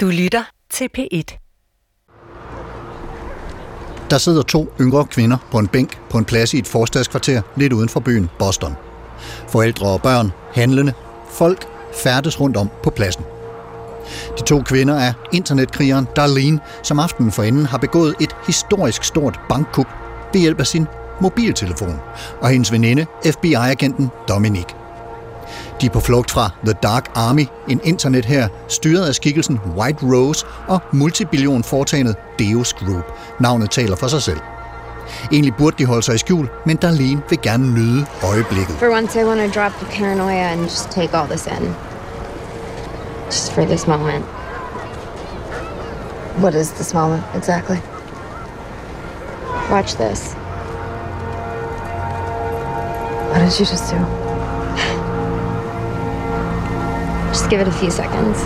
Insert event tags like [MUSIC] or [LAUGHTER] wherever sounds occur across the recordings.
Du lytter til P1. Der sidder to yngre kvinder på en bænk på en plads i et forstadskvarter lidt uden for byen Boston. Forældre og børn, handlende, folk færdes rundt om på pladsen. De to kvinder er internetkrigeren Darlene, som aftenen forinden har begået et historisk stort bankkup ved hjælp af sin mobiltelefon, og hendes veninde, FBI-agenten Dominic. De er på flugt fra The Dark Army, en internet her styret af skikkelsen White Rose og multibillion foretagendet Deus Group. Navnet taler for sig selv. Egentlig burde de holde sig i skjul, men Darlene vil gerne nyde øjeblikket. For once, I want to drop the paranoia and just take all this in. Just for this moment. What is this moment exactly? Watch this. What did you just do? Just give it a few seconds.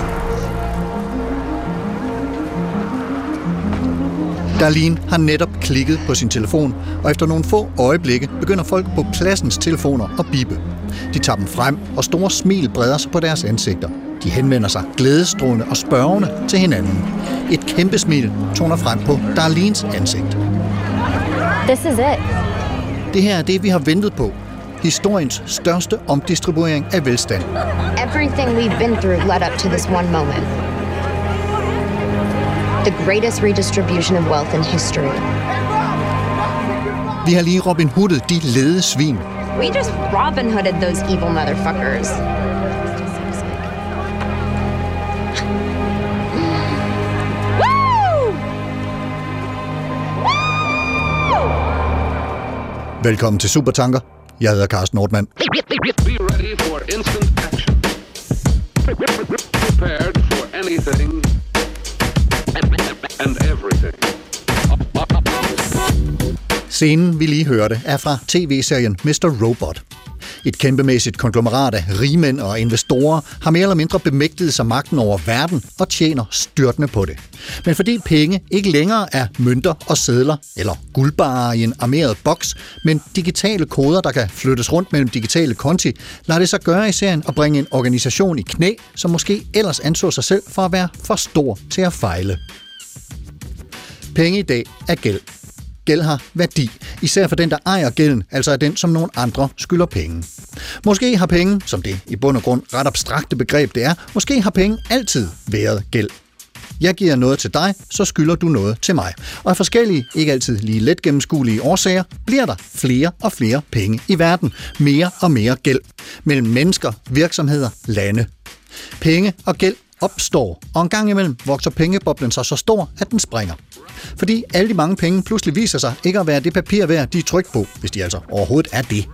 Darlene har netop klikket på sin telefon, og efter nogle få øjeblikke begynder folk på pladsens telefoner at bippe. De tager dem frem, og store smil breder sig på deres ansigter. De henvender sig glædestrålende og spørgende til hinanden. Et kæmpe smil toner frem på Darlenes ansigt. This is it. Det her er det, vi har ventet på. Historiens største omdistribuering af velstand. Everything we've been through led up to this one moment. The greatest redistribution of wealth in history. Vi har lige Robin Hoodet de lede svin. We just Robin Hooded those evil motherfuckers. Velkommen til Supertanker. Jeg hedder Carsten Nordmann. Be ready for instant action. Prepared for anything and everything. Scenen, vi lige hørte, er fra tv-serien Mr. Robot. Et kæmpemæssigt konglomerat af rigmænd og investorer har mere eller mindre bemægtiget sig magten over verden og tjener styrtende på det. Men fordi penge ikke længere er mønter og sedler eller guldbarer i en armeret boks, men digitale koder, der kan flyttes rundt mellem digitale konti, lader det sig gøre i serien at bringe en organisation i knæ, som måske ellers anså sig selv for at være for stor til at fejle. Penge i dag er gæld. Gæld har værdi, især for den, der ejer gælden, altså er den, som nogen andre skylder penge. Måske har penge, som det i bund og grund ret abstrakte begreb det er, måske har penge altid været gæld. Jeg giver noget til dig, så skylder du noget til mig. Og af forskellige, ikke altid lige let gennemskuelige årsager, bliver der flere og flere penge i verden. Mere og mere gæld. Mellem mennesker, virksomheder, lande. Penge og gæld opstår, og en gang imellem vokser pengeboblen sig så stor, at den springer. Fordi alle de mange penge pludselig viser sig ikke at være det papir værd, de er trykt på, hvis de altså overhovedet er det.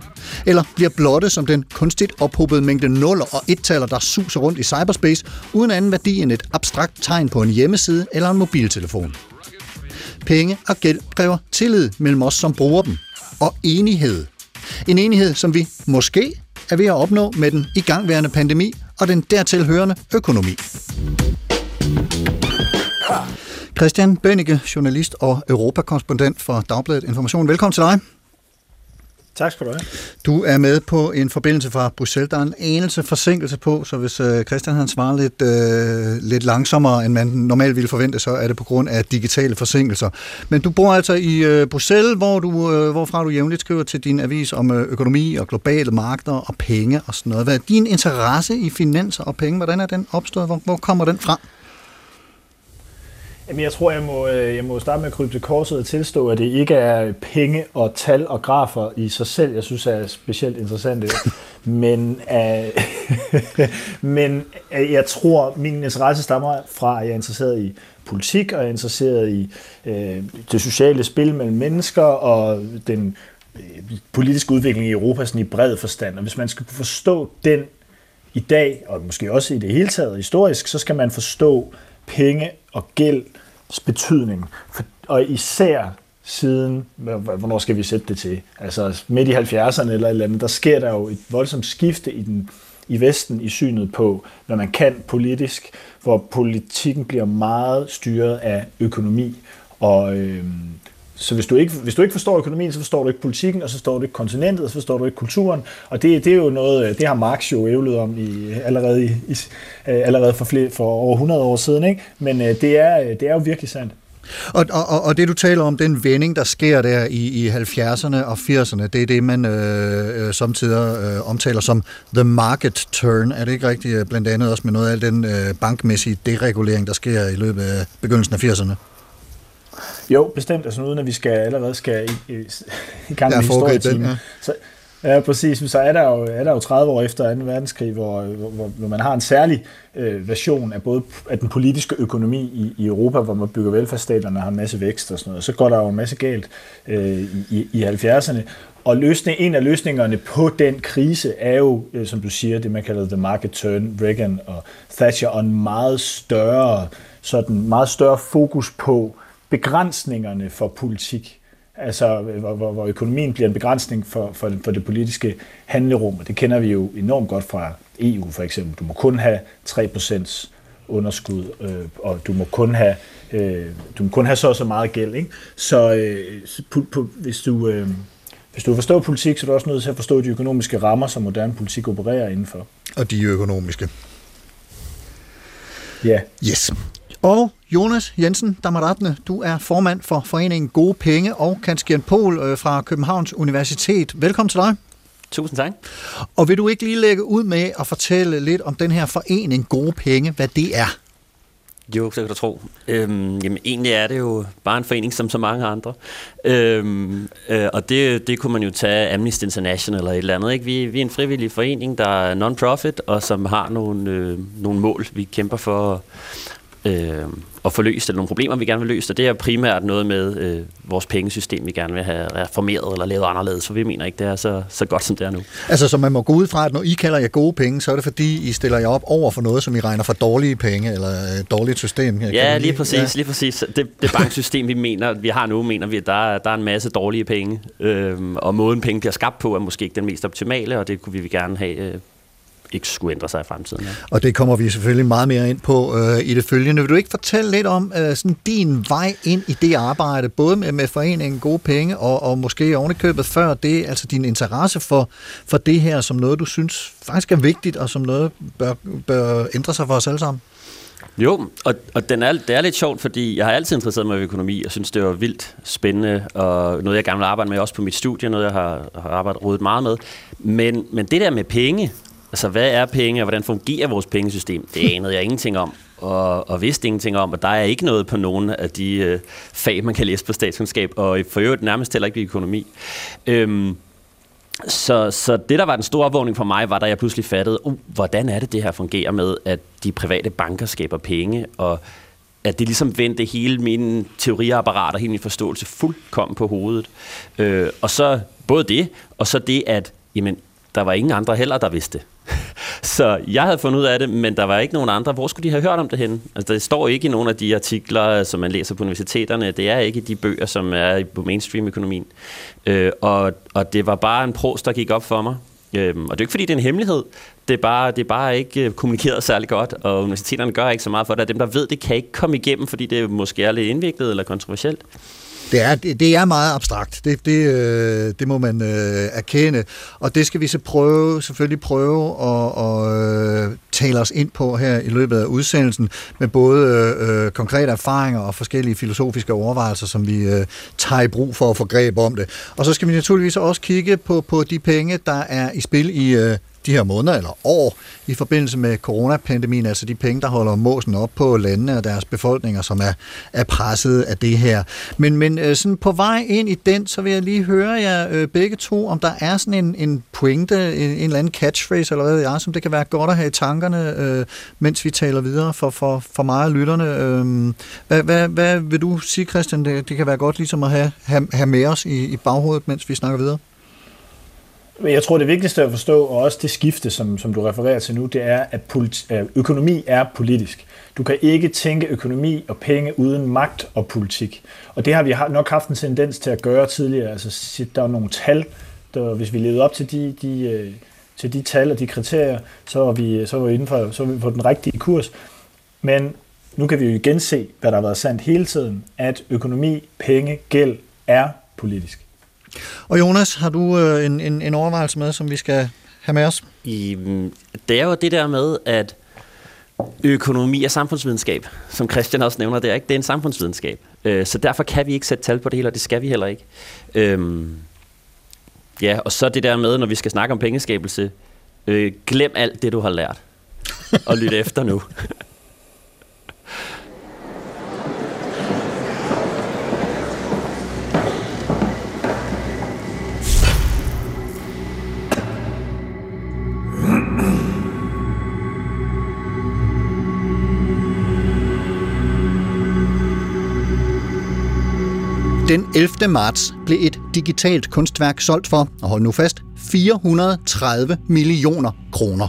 Eller bliver blotte som den kunstigt ophobede mængde nuller og ettaller, der suser rundt i cyberspace, uden anden værdi end et abstrakt tegn på en hjemmeside eller en mobiltelefon. Penge og gæld kræver tillid mellem os, som bruger dem. Og enighed. En enighed, som vi måske er ved at opnå med den igangværende pandemi og den dertil hørende økonomi. Christian Bønnike, journalist og europakorrespondent for Dagbladet Information. Velkommen til dig. Tak skal du have. Du er med på en forbindelse fra Bruxelles. Der er en enelse forsinkelse på, så hvis øh, Christian han svarer lidt, øh, lidt langsommere, end man normalt ville forvente, så er det på grund af digitale forsinkelser. Men du bor altså i øh, Bruxelles, hvor du, øh, hvorfra du jævnligt skriver til din avis om øh, økonomi og globale markeder og penge og sådan noget. Hvad er din interesse i finanser og penge? Hvordan er den opstået? Hvor, hvor kommer den fra? Jamen, jeg tror, jeg må, øh, jeg må starte med at krybe til korset og tilstå, at det ikke er penge og tal og grafer i sig selv, jeg synes er specielt interessante. [LAUGHS] men, uh, [LAUGHS] men uh, jeg tror, min interesse stammer fra, at jeg er interesseret i politik, og jeg er interesseret i uh, det sociale spil mellem mennesker og den uh, politiske udvikling i Europa sådan i bred forstand. Og hvis man skal forstå den i dag, og måske også i det hele taget historisk, så skal man forstå penge og gælds betydning. For, og især siden, hvornår skal vi sætte det til? Altså midt i 70'erne eller et eller andet, der sker der jo et voldsomt skifte i, den, i Vesten i synet på, hvad man kan politisk, hvor politikken bliver meget styret af økonomi og øh, så hvis du, ikke, hvis du ikke forstår økonomien, så forstår du ikke politikken, og så forstår du ikke kontinentet, og så forstår du ikke kulturen. Og det, det er jo noget, øh, det har Marx jo ævlet om i, allerede, i, i, øh, allerede for, flere, for over 100 år siden. Ikke? Men øh, det er, det er jo virkelig sandt. Og, og, og det du taler om, den vending, der sker der i, i 70'erne og 80'erne, det er det, man øh, øh, samtidig øh, omtaler som the market turn. Er det ikke rigtigt, blandt andet også med noget af den øh, bankmæssige deregulering, der sker i løbet af begyndelsen af 80'erne? Jo, bestemt. Altså uden at vi skal allerede skal i, i, i gang med historietimen. Ja. Så, Ja, præcis. Så er der jo, er der jo 30 år efter 2. verdenskrig, hvor, hvor, hvor man har en særlig øh, version af både af den politiske økonomi i, i Europa, hvor man bygger velfærdsstaterne og har en masse vækst og sådan noget. Så går der jo en masse galt øh, i, i 70'erne. Og løsning, en af løsningerne på den krise er jo, øh, som du siger, det man kalder the market turn, Reagan og Thatcher, og en meget større, sådan meget større fokus på begrænsningerne for politik altså hvor, hvor, hvor økonomien bliver en begrænsning for, for, for det politiske handlerum, og det kender vi jo enormt godt fra EU for eksempel. Du må kun have 3% underskud, øh, og du må kun have øh, du må kun have så og så meget gæld. Ikke? Så øh, pu, pu, hvis du øh, hvis du forstår politik, så er du også nødt til at forstå de økonomiske rammer, som moderne politik opererer indenfor. Og de økonomiske. Ja. Yes. Og Jonas Jensen Damaratne, du er formand for foreningen Gode Penge og Kanskjern Pol øh, fra Københavns Universitet. Velkommen til dig. Tusind tak. Og vil du ikke lige lægge ud med at fortælle lidt om den her forening Gode Penge, hvad det er? Jo, så kan du tro. Øhm, jamen, egentlig er det jo bare en forening som så mange andre. Øhm, øh, og det, det kunne man jo tage Amnesty International eller et eller andet. Ikke? Vi, vi er en frivillig forening, der er non-profit, og som har nogle, øh, nogle mål, vi kæmper for øh, at få løst, eller nogle problemer, vi gerne vil løse, og det er primært noget med øh, vores pengesystem, vi gerne vil have reformeret eller lavet anderledes, for vi mener ikke, det er så, så godt, som det er nu. Altså, så man må gå ud fra, at når I kalder jer gode penge, så er det fordi, I stiller jer op over for noget, som I regner for dårlige penge, eller et dårligt system? Kan ja, lige præcis, ja. lige præcis. Det, det banksystem, vi mener, vi har nu, mener vi, at der, der er en masse dårlige penge, øh, og måden penge bliver skabt på, er måske ikke den mest optimale, og det kunne vi gerne have øh, ikke skulle ændre sig i fremtiden. Ja. Og det kommer vi selvfølgelig meget mere ind på øh, i det følgende. Vil du ikke fortælle lidt om øh, sådan din vej ind i det arbejde, både med, med foreningen Gode Penge, og, og måske ovenikøbet før det, altså din interesse for, for det her, som noget, du synes faktisk er vigtigt, og som noget bør, bør ændre sig for os alle sammen? Jo, og, og den er, det er lidt sjovt, fordi jeg har altid interesseret mig i økonomi, og synes, det var vildt spændende, og noget, jeg gerne vil arbejde med, også på mit studie, noget, jeg har, har arbejdet rodet meget med. Men, men det der med penge, Altså, hvad er penge, og hvordan fungerer vores pengesystem? Det anede jeg ingenting om, og, og vidste ingenting om, og der er ikke noget på nogen af de øh, fag, man kan læse på statskundskab, og for øvrigt nærmest heller ikke i økonomi. Øhm, så, så det, der var den store opvågning for mig, var, da jeg pludselig fattede, uh, hvordan er det, det her fungerer med, at de private banker skaber penge, og at det ligesom vendte hele min teoriapparat og hele min forståelse fuldkommen på hovedet. Øh, og så både det, og så det, at jamen, der var ingen andre heller, der vidste. [LAUGHS] Så jeg havde fundet ud af det, men der var ikke nogen andre. Hvor skulle de have hørt om det henne? Altså, det står ikke i nogen af de artikler, som man læser på universiteterne. Det er ikke i de bøger, som er på mainstream-økonomien. Øh, og, og det var bare en pros, der gik op for mig. Øh, og det er ikke, fordi det er en hemmelighed. Det er bare, det er bare ikke øh, kommunikeret særlig godt, og universiteterne gør ikke så meget for det. Dem, der ved det, kan ikke komme igennem, fordi det måske er lidt indviklet eller kontroversielt. Det er, det, det er meget abstrakt, det, det, øh, det må man øh, erkende, og det skal vi så prøve, selvfølgelig prøve at, at øh, tale os ind på her i løbet af udsendelsen, med både øh, øh konkrete erfaringer og forskellige filosofiske overvejelser, som vi øh, tager i brug for at få greb om det. Og så skal vi naturligvis også kigge på, på de penge, der er i spil i øh, de her måneder eller år i forbindelse med coronapandemien, altså de penge, der holder måsen op på landene og deres befolkninger, som er, er presset af det her. Men, men øh, sådan på vej ind i den, så vil jeg lige høre jer øh, begge to, om der er sådan en, en pointe, en, en eller anden catchphrase, eller hvad ved jeg, som det kan være godt at have i tankerne, øh, mens vi taler videre for, for, for mig og lytterne. Øh, hvad, hvad, hvad vil du sige, Christian? Det, det kan være godt ligesom at have, have, have med os i, i baghovedet, mens vi snakker videre. Men Jeg tror, det vigtigste at forstå, og også det skifte, som, som du refererer til nu, det er, at politi- økonomi er politisk. Du kan ikke tænke økonomi og penge uden magt og politik. Og det har vi nok haft en tendens til at gøre tidligere. Altså, der er nogle tal, der, hvis vi levede op til de, de, øh, til de tal og de kriterier, så var vi, så var vi, inden for, så var vi på den rigtige kurs. Men nu kan vi jo igen se, hvad der har været sandt hele tiden, at økonomi, penge, gæld er politisk. Og Jonas, har du øh, en, en, en overvejelse med, som vi skal have med os? I, det er jo det der med, at økonomi er samfundsvidenskab, som Christian også nævner der, ikke? Det er en samfundsvidenskab. Øh, så derfor kan vi ikke sætte tal på det hele, og det skal vi heller ikke. Øhm, ja, og så det der med, når vi skal snakke om pengeskabelse, øh, glem alt det, du har lært, og lyt [LAUGHS] efter nu. Den 11. marts blev et digitalt kunstværk solgt for, og hold nu fast, 430 millioner kroner.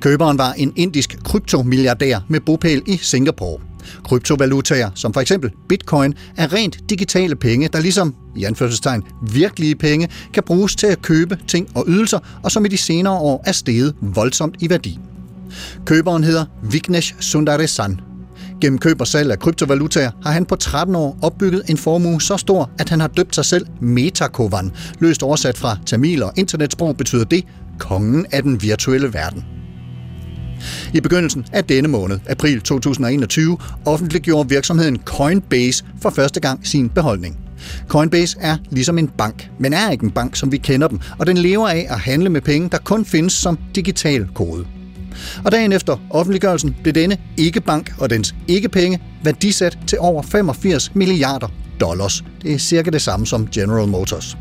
Køberen var en indisk kryptomilliardær med bopæl i Singapore. Kryptovalutaer, som for eksempel bitcoin, er rent digitale penge, der ligesom, i anførselstegn, virkelige penge, kan bruges til at købe ting og ydelser, og som i de senere år er steget voldsomt i værdi. Køberen hedder Vignesh Sundaresan, Gennem køb og salg af kryptovalutaer har han på 13 år opbygget en formue så stor, at han har døbt sig selv Metakovan. Løst oversat fra tamil og internetsprog betyder det kongen af den virtuelle verden. I begyndelsen af denne måned, april 2021, offentliggjorde virksomheden Coinbase for første gang sin beholdning. Coinbase er ligesom en bank, men er ikke en bank, som vi kender dem, og den lever af at handle med penge, der kun findes som digital kode. Og dagen efter offentliggørelsen blev denne ikke-bank og dens ikke-penge værdisat til over 85 milliarder dollars. Det er cirka det samme som General Motors.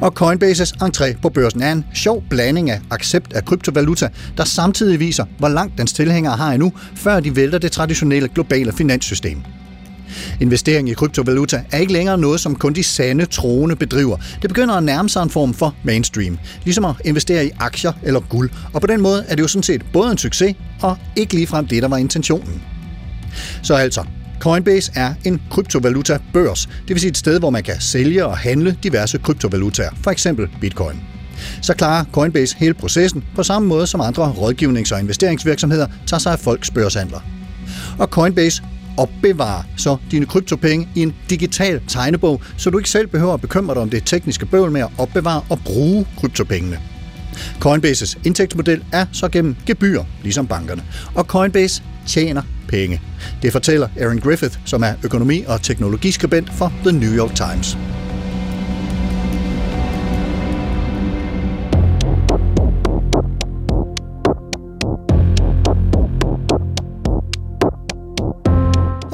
Og Coinbases entré på børsen er en sjov blanding af accept af kryptovaluta, der samtidig viser, hvor langt dens tilhængere har endnu, før de vælter det traditionelle globale finanssystem. Investering i kryptovaluta er ikke længere noget, som kun de sande troende bedriver. Det begynder at nærme sig en form for mainstream, ligesom at investere i aktier eller guld. Og på den måde er det jo sådan set både en succes og ikke ligefrem det, der var intentionen. Så altså, Coinbase er en kryptovaluta-børs, det vil sige et sted, hvor man kan sælge og handle diverse kryptovalutaer, for eksempel bitcoin. Så klarer Coinbase hele processen på samme måde som andre rådgivnings- og investeringsvirksomheder tager sig af folks børshandler. Og Coinbase opbevare så dine kryptopenge i en digital tegnebog, så du ikke selv behøver at bekymre dig om det tekniske bøvl med at opbevare og bruge kryptopengene. Coinbases indtægtsmodel er så gennem gebyr, ligesom bankerne, og Coinbase tjener penge. Det fortæller Aaron Griffith, som er økonomi- og teknologiskribent for The New York Times.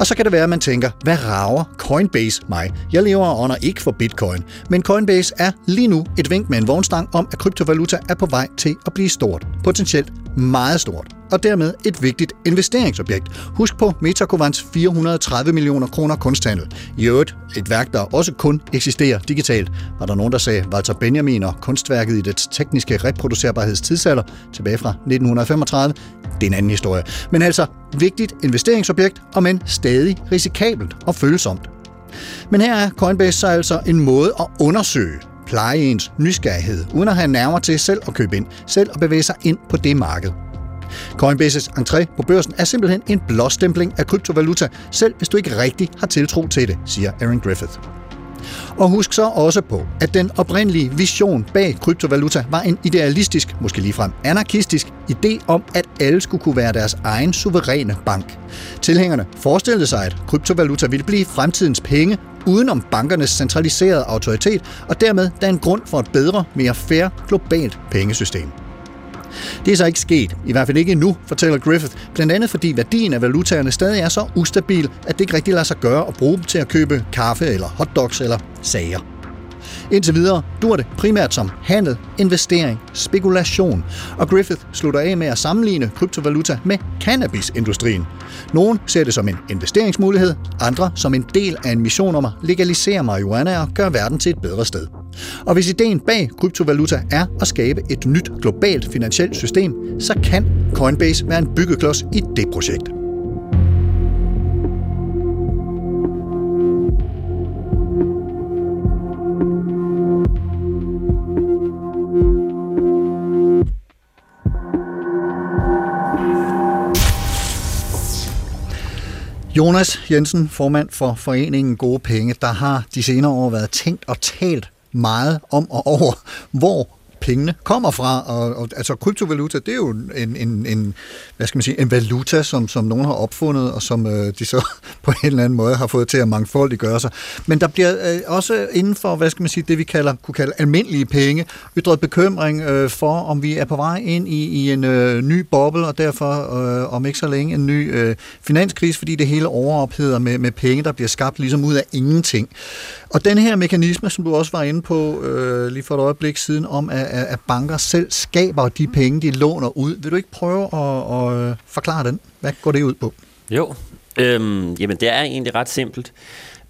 Og så kan det være, at man tænker, hvad rager Coinbase mig? Jeg lever under ikke for bitcoin. Men Coinbase er lige nu et vink med en vognstang om, at kryptovaluta er på vej til at blive stort. Potentielt meget stort og dermed et vigtigt investeringsobjekt. Husk på Metakovans 430 millioner kroner kunsthandel. I øvrigt et værk, der også kun eksisterer digitalt. Var der nogen, der sagde Walter Benjamin og kunstværket i dets tekniske reproducerbarhedstidsalder tilbage fra 1935? Det er en anden historie. Men altså, vigtigt investeringsobjekt, og men stadig risikabelt og følsomt. Men her er Coinbase så altså en måde at undersøge pleje ens nysgerrighed, uden at have nærmere til selv at købe ind, selv at bevæge sig ind på det marked. Coinbases entré på børsen er simpelthen en blåstempling af kryptovaluta, selv hvis du ikke rigtig har tiltro til det, siger Aaron Griffith. Og husk så også på, at den oprindelige vision bag kryptovaluta var en idealistisk, måske ligefrem anarkistisk, idé om, at alle skulle kunne være deres egen suveræne bank. Tilhængerne forestillede sig, at kryptovaluta ville blive fremtidens penge, udenom bankernes centraliserede autoritet, og dermed der en grund for et bedre, mere fair globalt pengesystem. Det er så ikke sket, i hvert fald ikke endnu, fortæller Griffith, blandt andet fordi værdien af valutaerne stadig er så ustabil, at det ikke rigtig lader sig gøre at bruge dem til at købe kaffe eller hotdogs eller sager. Indtil videre dur det primært som handel, investering, spekulation, og Griffith slutter af med at sammenligne kryptovaluta med cannabisindustrien. Nogle ser det som en investeringsmulighed, andre som en del af en mission om at legalisere marihuana og gøre verden til et bedre sted. Og hvis ideen bag kryptovaluta er at skabe et nyt globalt finansielt system, så kan Coinbase være en byggeklods i det projekt. Jonas Jensen, formand for Foreningen Gode Penge, der har de senere år været tænkt og talt meget om og over, hvor pengene kommer fra. Og, og, altså kryptovaluta, det er jo en, en, en, hvad skal man sige, en valuta, som, som nogen har opfundet, og som øh, de så [LAUGHS] på en eller anden måde har fået til at mangfoldiggøre sig. Men der bliver øh, også inden for, hvad skal man sige, det vi kalder, kunne kalde almindelige penge, ytret bekymring øh, for, om vi er på vej ind i, i en øh, ny boble, og derfor øh, om ikke så længe en ny øh, finanskrise, fordi det hele overopheder med, med penge, der bliver skabt ligesom ud af ingenting. Og den her mekanisme, som du også var inde på øh, lige for et øjeblik siden, om at, at banker selv skaber de penge, de låner ud. Vil du ikke prøve at, at øh, forklare den? Hvad går det ud på? Jo, øhm, jamen det er egentlig ret simpelt.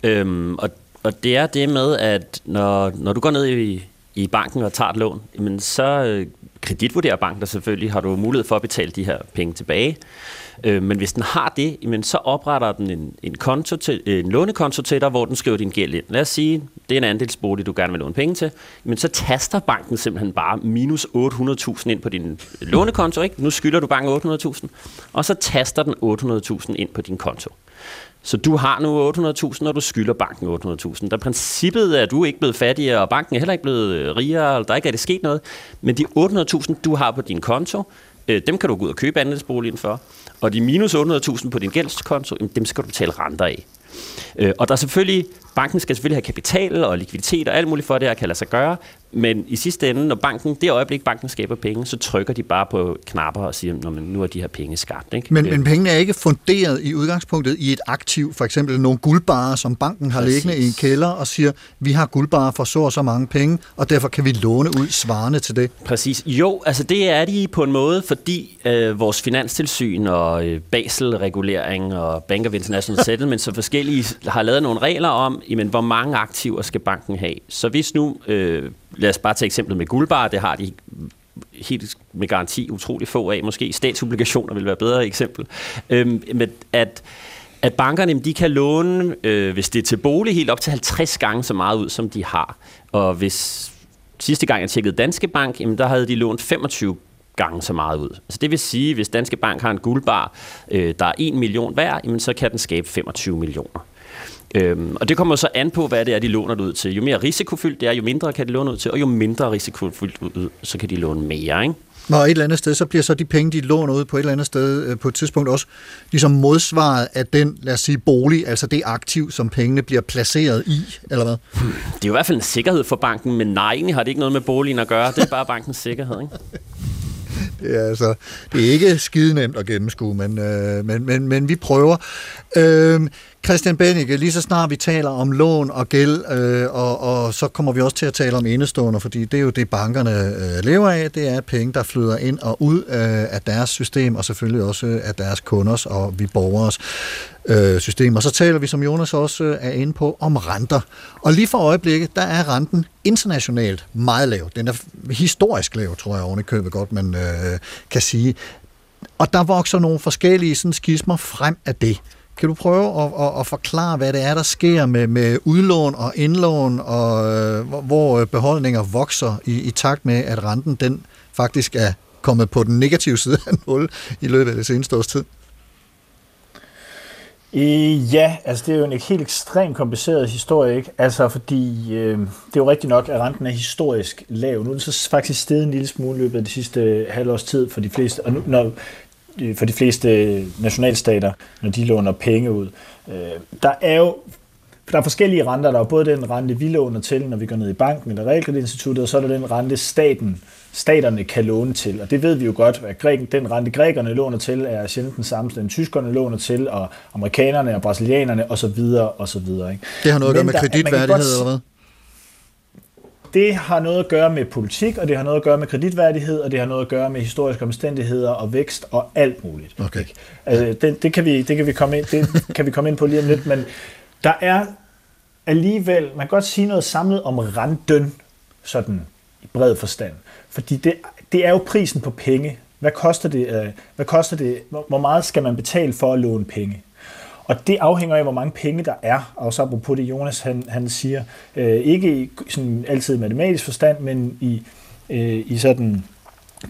Øhm, og, og det er det med, at når, når du går ned i, i banken og tager et lån, jamen så øh, kreditvurderer banken selvfølgelig, har du mulighed for at betale de her penge tilbage. Øh, men hvis den har det, jamen, så opretter den en, en, konto til, øh, en lånekonto til dig, hvor den skriver din gæld ind. Lad os sige, det er en andelsbolig, du gerne vil låne penge til. Men så taster banken simpelthen bare minus 800.000 ind på din lånekonto. Ikke? Nu skylder du banken 800.000, og så taster den 800.000 ind på din konto. Så du har nu 800.000, og du skylder banken 800.000. Der princippet er, at du ikke blevet fattigere, og banken er heller ikke blevet øh, rigere, eller der ikke er det sket noget. Men de 800.000, du har på din konto, øh, dem kan du gå ud og købe andelsboligen for. Og de minus 800.000 på din gældskonto, dem skal du betale renter af. Øh, og der er selvfølgelig, banken skal selvfølgelig have kapital og likviditet og alt muligt for, at det her kan lade sig gøre, men i sidste ende, når banken, det øjeblik, banken skaber penge, så trykker de bare på knapper og siger, at nu er de her penge skabt. Ikke? Men, men pengene er ikke funderet i udgangspunktet i et aktiv, for eksempel nogle guldbarer, som banken har Præcis. liggende i en kælder og siger, vi har guldbarer for så og så mange penge, og derfor kan vi låne ud svarende til det. Præcis. Jo, altså det er de på en måde, fordi øh, vores finanstilsyn og øh, Basel-regulering og Bank of International [LAUGHS] Settlement så forskellige har lavet nogle regler om, jamen, hvor mange aktiver skal banken have. Så hvis nu øh, lad os bare tage eksemplet med guldbar, det har de helt med garanti utrolig få af. Måske statsobligationer vil være et bedre eksempel. Øhm, med at, at bankerne de kan låne, øh, hvis det er til bolig, helt op til 50 gange så meget ud, som de har. Og hvis sidste gang jeg tjekkede Danske Bank, jamen, der havde de lånt 25 gange så meget ud. Altså det vil sige, hvis Danske Bank har en guldbar, øh, der er 1 million værd, jamen, så kan den skabe 25 millioner. Øhm, og det kommer så an på, hvad det er, de låner det ud til. Jo mere risikofyldt det er, jo mindre kan de låne ud til, og jo mindre risikofyldt ud, så kan de låne mere. Ikke? Og et eller andet sted, så bliver så de penge, de låner ud på et eller andet sted øh, på et tidspunkt også ligesom modsvaret af den, lad os sige, bolig, altså det aktiv, som pengene bliver placeret i, eller hvad? Hmm. Det er jo i hvert fald en sikkerhed for banken, men nej, egentlig har det ikke noget med boligen at gøre. Det er bare bankens sikkerhed, ikke? [LAUGHS] Det er, altså, det er ikke skide nemt at gennemskue, men, øh, men, men, men vi prøver. Øh, Christian Bennicke, lige så snart vi taler om lån og gæld, øh, og, og så kommer vi også til at tale om indestående, fordi det er jo det, bankerne øh, lever af. Det er penge, der flyder ind og ud øh, af deres system, og selvfølgelig også øh, af deres kunders og vi borgers øh, system. Og så taler vi, som Jonas også øh, er inde på, om renter. Og lige for øjeblikket, der er renten internationalt meget lav. Den er historisk lav, tror jeg oven købet godt, man øh, kan sige. Og der vokser nogle forskellige sådan, skismer frem af det. Kan du prøve at, at, at forklare, hvad det er, der sker med, med udlån og indlån, og øh, hvor øh, beholdninger vokser i, i takt med, at renten den faktisk er kommet på den negative side af 0 i løbet af det seneste års tid? Øh, ja, altså det er jo en helt ekstremt kompliceret historie, ikke? Altså fordi øh, det er jo rigtigt nok, at renten er historisk lav. Nu er den så faktisk steget en lille smule løbet af de sidste halvårs tid for de fleste, og nu, når, for de fleste nationalstater, når de låner penge ud. Øh, der er jo der er forskellige renter. Der er både den rente, vi låner til, når vi går ned i banken eller realkreditinstituttet, og så er der den rente, staten staterne kan låne til. Og det ved vi jo godt, at den rente grækerne låner til er sjældent den samme, den tyskerne låner til, og amerikanerne og brasilianerne osv. osv. Ikke? Det har noget at gøre med kreditværdighed, eller hvad? Det har noget at gøre med politik, og det har noget at gøre med kreditværdighed, og det har noget at gøre med historiske omstændigheder og vækst og alt muligt. Okay. Altså, det, det, kan vi, det, kan vi komme ind, det [LAUGHS] kan vi komme ind på lige om lidt, men der er alligevel, man kan godt sige noget samlet om renten, sådan i bred forstand. Fordi det, det er jo prisen på penge. Hvad koster det? Øh, hvad koster det? Hvor meget skal man betale for at låne penge? Og det afhænger af, hvor mange penge der er. Og så på det, Jonas han, han siger, øh, ikke i sådan altid matematisk forstand, men i, øh, i sådan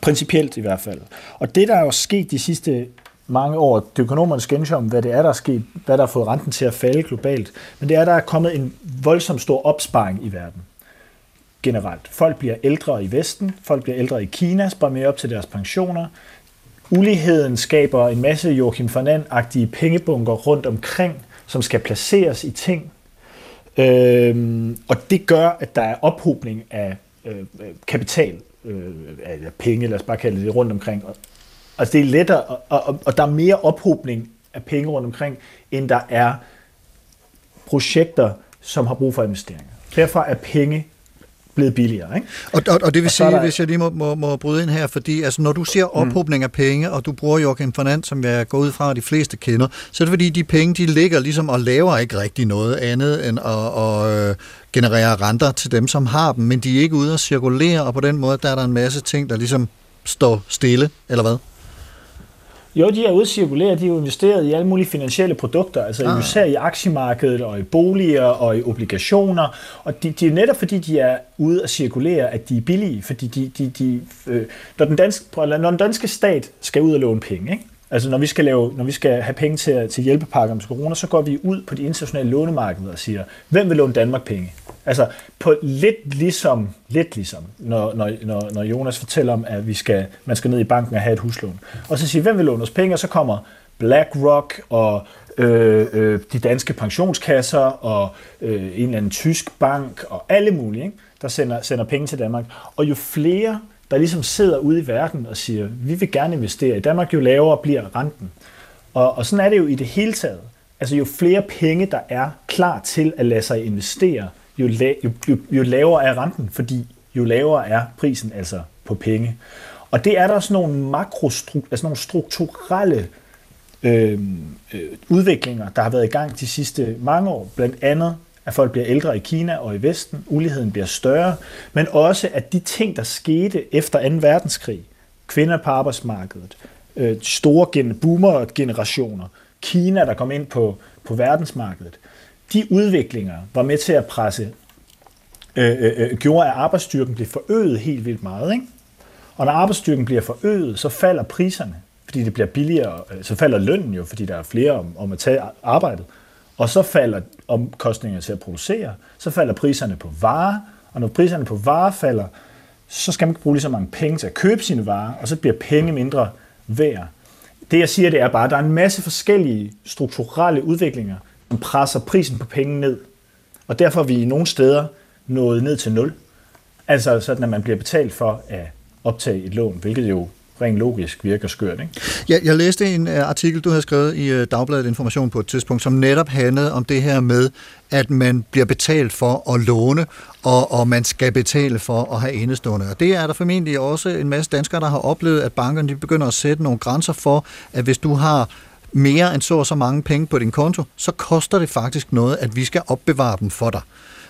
principielt i hvert fald. Og det, der er jo sket de sidste mange år det økonomerne skændes om, hvad det er, der er sket, hvad der har fået renten til at falde globalt. Men det er, der er kommet en voldsom stor opsparing i verden generelt. Folk bliver ældre i Vesten, folk bliver ældre i Kina, sparer mere op til deres pensioner. Uligheden skaber en masse Joachim Fernand-agtige pengebunker rundt omkring, som skal placeres i ting. Øhm, og det gør, at der er ophobning af øh, øh kapital, øh, af penge, lad os bare kalde det, rundt omkring. Altså det er lettere, og, og, og der er mere ophobning af penge rundt omkring, end der er projekter, som har brug for investeringer. Derfor er penge blevet billigere. Ikke? Og, og, og det vil Og sige, er der- hvis jeg lige må, må, må bryde ind her, fordi altså, når du siger ophobning af penge, og du bruger Joachim Fernand, som jeg går ud fra, at de fleste kender, så er det fordi, de penge, de ligger ligesom og laver ikke rigtig noget andet end at, at øh, generere renter til dem, som har dem, men de er ikke ude at cirkulere, og på den måde, der er der en masse ting, der ligesom står stille, eller hvad? Jo, de er ude cirkulere, de er jo investeret i alle mulige finansielle produkter, altså Ah. især i aktiemarkedet og i boliger og i obligationer. Og de, de er netop fordi, de er ude at cirkulere, at de er billige, fordi de, de, de, øh, når, den danske, når den danske stat skal ud og låne penge, ikke? Altså når vi skal, lave, når vi skal have penge til, til hjælpepakker med corona, så går vi ud på de internationale lånemarkeder og siger, hvem vil låne Danmark penge? Altså på lidt ligesom, lidt ligesom når, når, når, når Jonas fortæller om, at vi skal, man skal ned i banken og have et huslån. Og så siger, hvem vil låne os penge? Og så kommer BlackRock og øh, øh, de danske pensionskasser og øh, en eller anden tysk bank og alle mulige, ikke? der sender, sender penge til Danmark. Og jo flere, der ligesom sidder ude i verden og siger, vi vil gerne investere i Danmark, jo lavere bliver renten. Og, og sådan er det jo i det hele taget. Altså jo flere penge, der er klar til at lade sig investere, jo, la- jo, jo, jo lavere er renten, fordi jo lavere er prisen altså på penge. Og det er der sådan nogle makrostrukturelle, altså nogle strukturelle øh, øh, udviklinger, der har været i gang de sidste mange år. Blandt andet, at folk bliver ældre i Kina og i Vesten, uligheden bliver større, men også at de ting, der skete efter 2. verdenskrig, kvinder på arbejdsmarkedet, øh, store gen- boomer-generationer, Kina, der kom ind på, på verdensmarkedet, de udviklinger var med til at presse, øh, øh, øh, gjorde, at arbejdsstyrken blev forøget helt vildt meget. Ikke? Og når arbejdsstyrken bliver forøget, så falder priserne, fordi det bliver billigere. Øh, så falder lønnen jo, fordi der er flere om, om at tage arbejdet. Og så falder omkostningerne til at producere. Så falder priserne på varer. Og når priserne på varer falder, så skal man ikke bruge lige så mange penge til at købe sine varer, og så bliver penge mindre værd. Det jeg siger, det er bare, at der er en masse forskellige strukturelle udviklinger, presser prisen på penge ned. Og derfor er vi i nogle steder nået ned til nul. Altså, altså sådan, at man bliver betalt for at optage et lån, hvilket jo rent logisk virker skørt. Ikke? Jeg, jeg læste en øh, artikel, du havde skrevet i øh, Dagbladet Information på et tidspunkt, som netop handlede om det her med, at man bliver betalt for at låne, og, og man skal betale for at have indestående. Og det er der formentlig også en masse danskere, der har oplevet, at bankerne de begynder at sætte nogle grænser for, at hvis du har mere end så og så mange penge på din konto, så koster det faktisk noget, at vi skal opbevare dem for dig.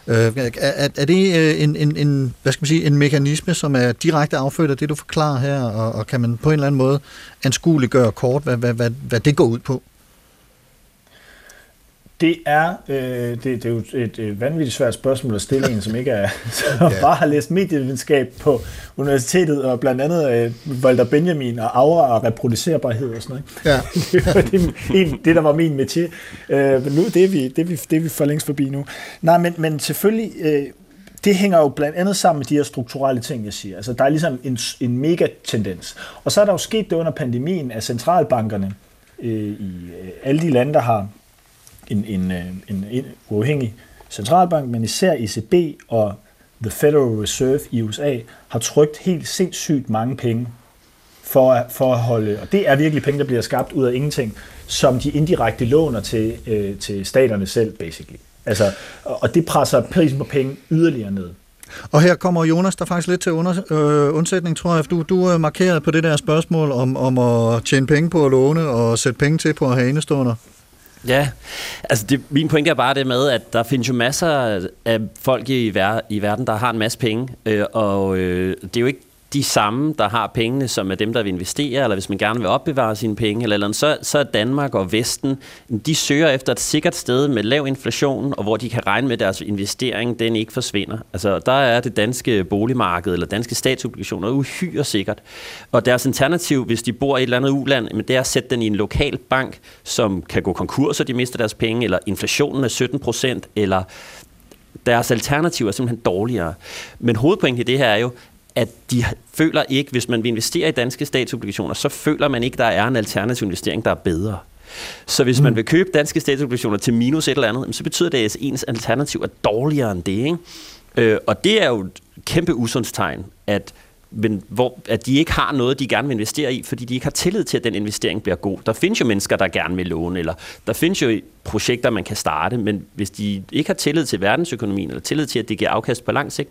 Øh, er, er det øh, en, en, en, hvad skal man sige, en mekanisme, som er direkte affødt af det, du forklarer her, og, og kan man på en eller anden måde anskueliggøre kort, hvad, hvad, hvad, hvad det går ud på? Det er, øh, det, det er jo et øh, vanvittigt svært spørgsmål at stille en, som ikke er, [LAUGHS] som bare har læst medievidenskab på universitetet, og blandt andet øh, Walter Benjamin og aura og reproducerbarhed og sådan noget. Ja. [LAUGHS] det var det, en, det, der var min métier. Øh, men nu det er, vi, det, er vi, det er vi for længst forbi nu. Nej, men, men selvfølgelig, øh, det hænger jo blandt andet sammen med de her strukturelle ting, jeg siger. Altså, der er ligesom en, en mega-tendens. Og så er der jo sket det under pandemien, at centralbankerne øh, i øh, alle de lande, der har en, en, øh, en, en uafhængig centralbank, men især ECB og The Federal Reserve i USA har trykt helt sindssygt mange penge for at, for at holde, og det er virkelig penge, der bliver skabt ud af ingenting, som de indirekte låner til, øh, til staterne selv, basically. Altså, og det presser prisen på penge yderligere ned. Og her kommer Jonas der faktisk lidt til under, øh, undsætning, tror jeg. Du, du øh, markerede markeret på det der spørgsmål om, om at tjene penge på at låne og sætte penge til på at have indestående. Ja, altså det, min pointe er bare det med, at der findes jo masser af folk i, ver- i verden, der har en masse penge, øh, og øh, det er jo ikke de samme, der har pengene, som er dem, der vil investere, eller hvis man gerne vil opbevare sine penge, eller, eller andet, så, så er Danmark og Vesten, de søger efter et sikkert sted med lav inflation, og hvor de kan regne med, at deres investering, den ikke forsvinder. Altså, der er det danske boligmarked, eller danske statsobligationer, uhyre sikkert. Og deres alternativ, hvis de bor i et eller andet uland, men det er at sætte den i en lokal bank, som kan gå konkurs, og de mister deres penge, eller inflationen er 17 procent, eller deres alternativ er simpelthen dårligere. Men hovedpointen i det her er jo, at de føler ikke, hvis man vil investere i danske statsobligationer, så føler man ikke, der er en alternativ investering, der er bedre. Så hvis mm. man vil købe danske statsobligationer til minus et eller andet, så betyder det, at ens alternativ er dårligere end det. Ikke? Øh, og det er jo et kæmpe usundstegn, at men hvor, at de ikke har noget, de gerne vil investere i, fordi de ikke har tillid til, at den investering bliver god. Der findes jo mennesker, der gerne vil låne, eller der findes jo projekter, man kan starte, men hvis de ikke har tillid til verdensøkonomien, eller tillid til, at det giver afkast på lang sigt,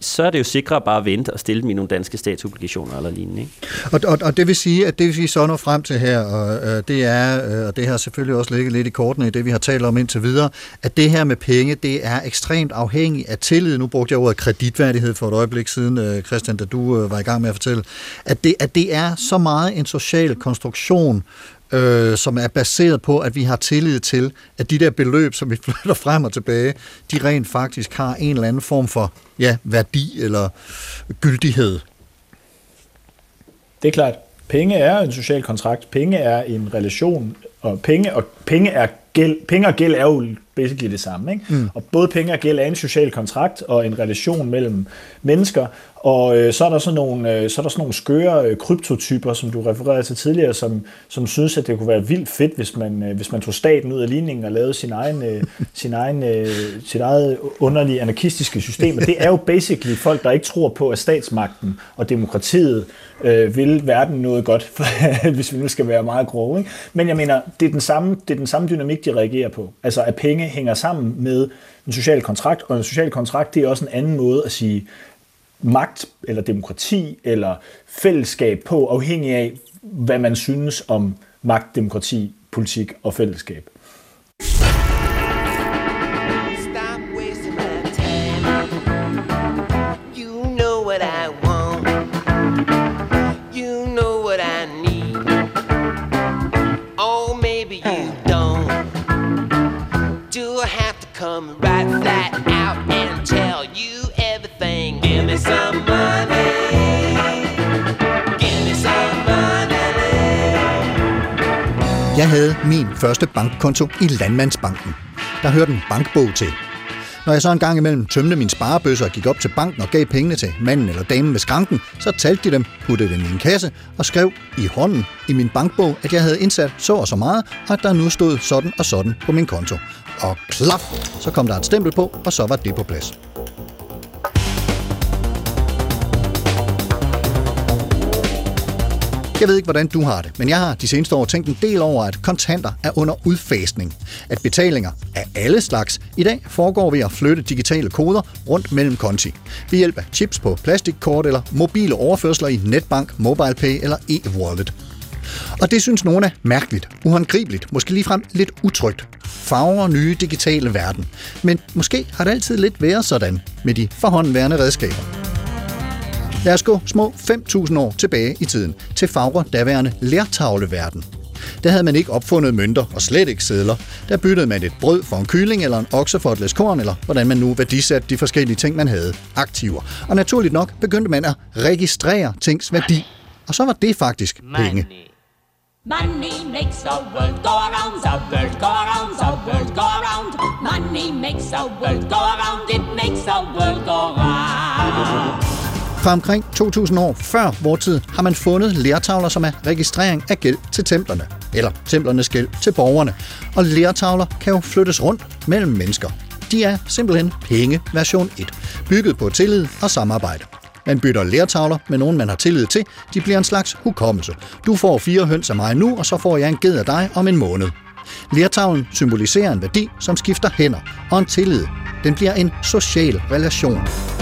så er det jo sikrere bare at vente og stille dem i nogle danske statsobligationer eller lignende. Ikke? Og, og, og det vil sige, at det vi så når frem til her, og øh, det er, øh, og det har selvfølgelig også ligget lidt i kortene i det, vi har talt om indtil videre, at det her med penge, det er ekstremt afhængigt af tillid. Nu brugte jeg ordet kreditværdighed for et øjeblik siden, øh, Christian, da du øh, var i gang med at fortælle, at det, at det er så meget en social konstruktion, øh, som er baseret på, at vi har tillid til, at de der beløb, som vi [LAUGHS] flytter frem og tilbage, de rent faktisk har en eller anden form for ja, værdi eller gyldighed. Det er klart. Penge er en social kontrakt. Penge er en relation, og penge, og penge, er gæld, penge og gæld er jo basically det samme. Ikke? Mm. Og både penge og gæld er en social kontrakt og en relation mellem mennesker, og øh, så er der sådan nogle, øh, så er der sådan nogle skøre øh, kryptotyper, som du refererede til tidligere, som, som synes, at det kunne være vildt fedt, hvis man, øh, hvis man tog staten ud af ligningen og lavede sin egen, øh, [LAUGHS] sin egen, øh, sit eget underlige anarkistiske system. Og det er jo basically folk, der ikke tror på, at statsmagten og demokratiet øh, vil verden noget godt, [LAUGHS] hvis vi nu skal være meget grove. Ikke? Men jeg mener, det er, den samme, det er den samme dynamik, de reagerer på. Altså, at penge hænger sammen med en social kontrakt, og en social kontrakt, det er også en anden måde at sige, magt eller demokrati eller fællesskab på, afhængig af, hvad man synes om magt, demokrati, politik og fællesskab. Jeg havde min første bankkonto i Landmandsbanken. Der hørte en bankbog til. Når jeg så en gang imellem tømte min sparebøsse og gik op til banken og gav pengene til manden eller damen ved skranken, så talte de dem, puttede dem i en kasse og skrev i hånden i min bankbog, at jeg havde indsat så og så meget, og at der nu stod sådan og sådan på min konto. Og klap, så kom der et stempel på, og så var det på plads. Jeg ved ikke, hvordan du har det, men jeg har de seneste år tænkt en del over, at kontanter er under udfasning. At betalinger af alle slags i dag foregår ved at flytte digitale koder rundt mellem konti. Ved hjælp af chips på plastikkort eller mobile overførsler i netbank, MobilePay eller e-wallet. Og det synes nogen er mærkeligt, uhåndgribeligt, måske ligefrem lidt utrygt. Farver nye digitale verden. Men måske har det altid lidt været sådan med de forhåndværende redskaber. Lad os gå små 5.000 år tilbage i tiden til Fagre daværende lærtavleverden. Der havde man ikke opfundet mønter og slet ikke sædler. Der byttede man et brød for en kylling eller en okse for et læs korn, eller hvordan man nu værdisatte de forskellige ting, man havde. Aktiver. Og naturligt nok begyndte man at registrere tings værdi. Og så var det faktisk penge. Money makes the world go around, the world go around, the world go around. Money makes the world go around, it makes the world go round. Fra omkring 2000 år før vor tid har man fundet lærtavler, som er registrering af gæld til templerne, eller templernes gæld til borgerne. Og lærtavler kan jo flyttes rundt mellem mennesker. De er simpelthen penge version 1, bygget på tillid og samarbejde. Man bytter lærtavler med nogen, man har tillid til. De bliver en slags hukommelse. Du får fire høns af mig nu, og så får jeg en ged af dig om en måned. Lærtavlen symboliserer en værdi, som skifter hænder, og en tillid. Den bliver en social relation.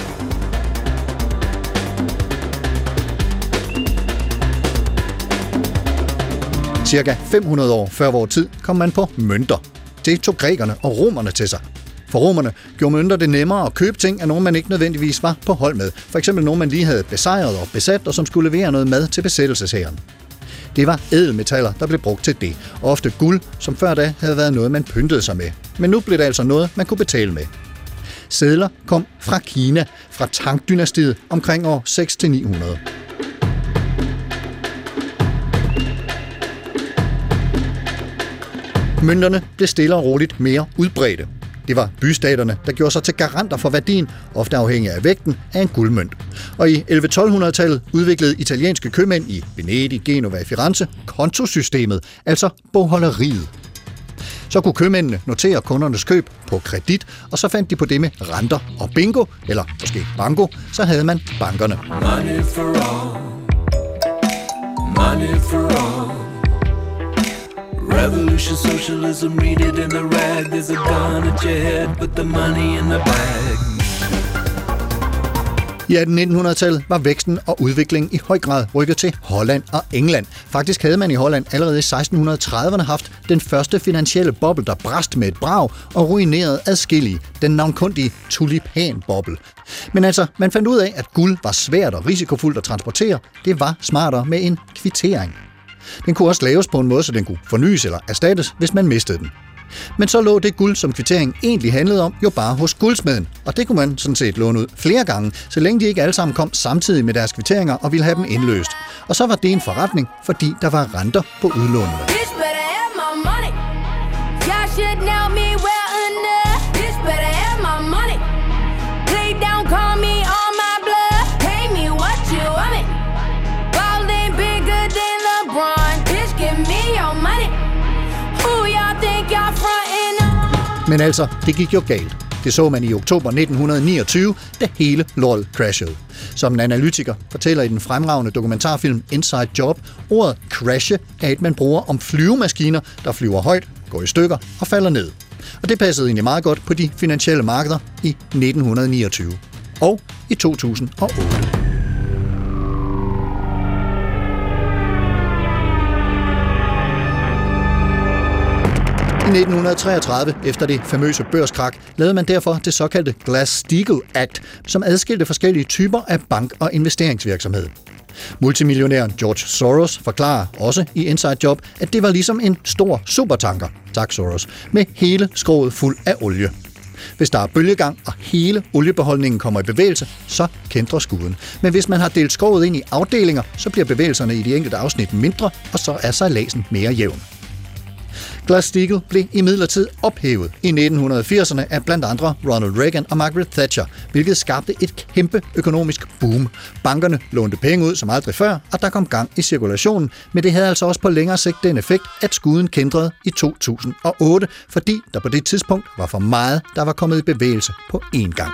Cirka 500 år før vores tid kom man på mønter. Det tog grækerne og romerne til sig. For romerne gjorde mønter det nemmere at købe ting af nogen, man ikke nødvendigvis var på hold med. For eksempel nogen, man lige havde besejret og besat, og som skulle levere noget mad til besættelseshæren. Det var ædelmetaller, der blev brugt til det, og ofte guld, som før da havde været noget, man pyntede sig med. Men nu blev det altså noget, man kunne betale med. Sædler kom fra Kina, fra Tang-dynastiet omkring år 6-900. Mønterne blev stille og roligt mere udbredte. Det var bystaterne, der gjorde sig til garanter for værdien, ofte afhængig af vægten af en guldmønt. Og i 11-1200-tallet udviklede italienske købmænd i Venedig, Genova og Firenze kontosystemet, altså bogholderiet. Så kunne købmændene notere kundernes køb på kredit, og så fandt de på det med renter og bingo, eller måske banko, så havde man bankerne. Money for all. Money for all. Revolution, socialism, read it in the rag. There's a gun at your head, put the money in the bag. I 1800-tallet var væksten og udviklingen i høj grad rykket til Holland og England. Faktisk havde man i Holland allerede i 1630'erne haft den første finansielle boble, der brast med et brag og ruinerede adskillige, den navnkundige tulipanboble. Men altså, man fandt ud af, at guld var svært og risikofuldt at transportere. Det var smartere med en kvittering. Den kunne også laves på en måde, så den kunne fornyes eller erstattes, hvis man mistede den. Men så lå det guld, som kvitteringen egentlig handlede om, jo bare hos guldsmeden. Og det kunne man sådan set låne ud flere gange, så længe de ikke alle sammen kom samtidig med deres kvitteringer og ville have dem indløst. Og så var det en forretning, fordi der var renter på udlånene. Men altså, det gik jo galt. Det så man i oktober 1929, da hele lortet crashede. Som en analytiker fortæller i den fremragende dokumentarfilm Inside Job, ordet crashe er et, man bruger om flyvemaskiner, der flyver højt, går i stykker og falder ned. Og det passede egentlig meget godt på de finansielle markeder i 1929 og i 2008. 1933, efter det famøse børskrak, lavede man derfor det såkaldte Glass-Steagall Act, som adskilte forskellige typer af bank- og investeringsvirksomhed. Multimillionæren George Soros forklarer også i Inside Job, at det var ligesom en stor supertanker, tak Soros, med hele skroget fuld af olie. Hvis der er bølgegang, og hele oliebeholdningen kommer i bevægelse, så kæntrer skuden. Men hvis man har delt skroget ind i afdelinger, så bliver bevægelserne i de enkelte afsnit mindre, og så er sejladsen mere jævn. Glass-Steagall blev imidlertid ophævet i 1980'erne af blandt andre Ronald Reagan og Margaret Thatcher, hvilket skabte et kæmpe økonomisk boom. Bankerne lånte penge ud som aldrig før, og der kom gang i cirkulationen, men det havde altså også på længere sigt den effekt, at skuden kendrede i 2008, fordi der på det tidspunkt var for meget, der var kommet i bevægelse på én gang.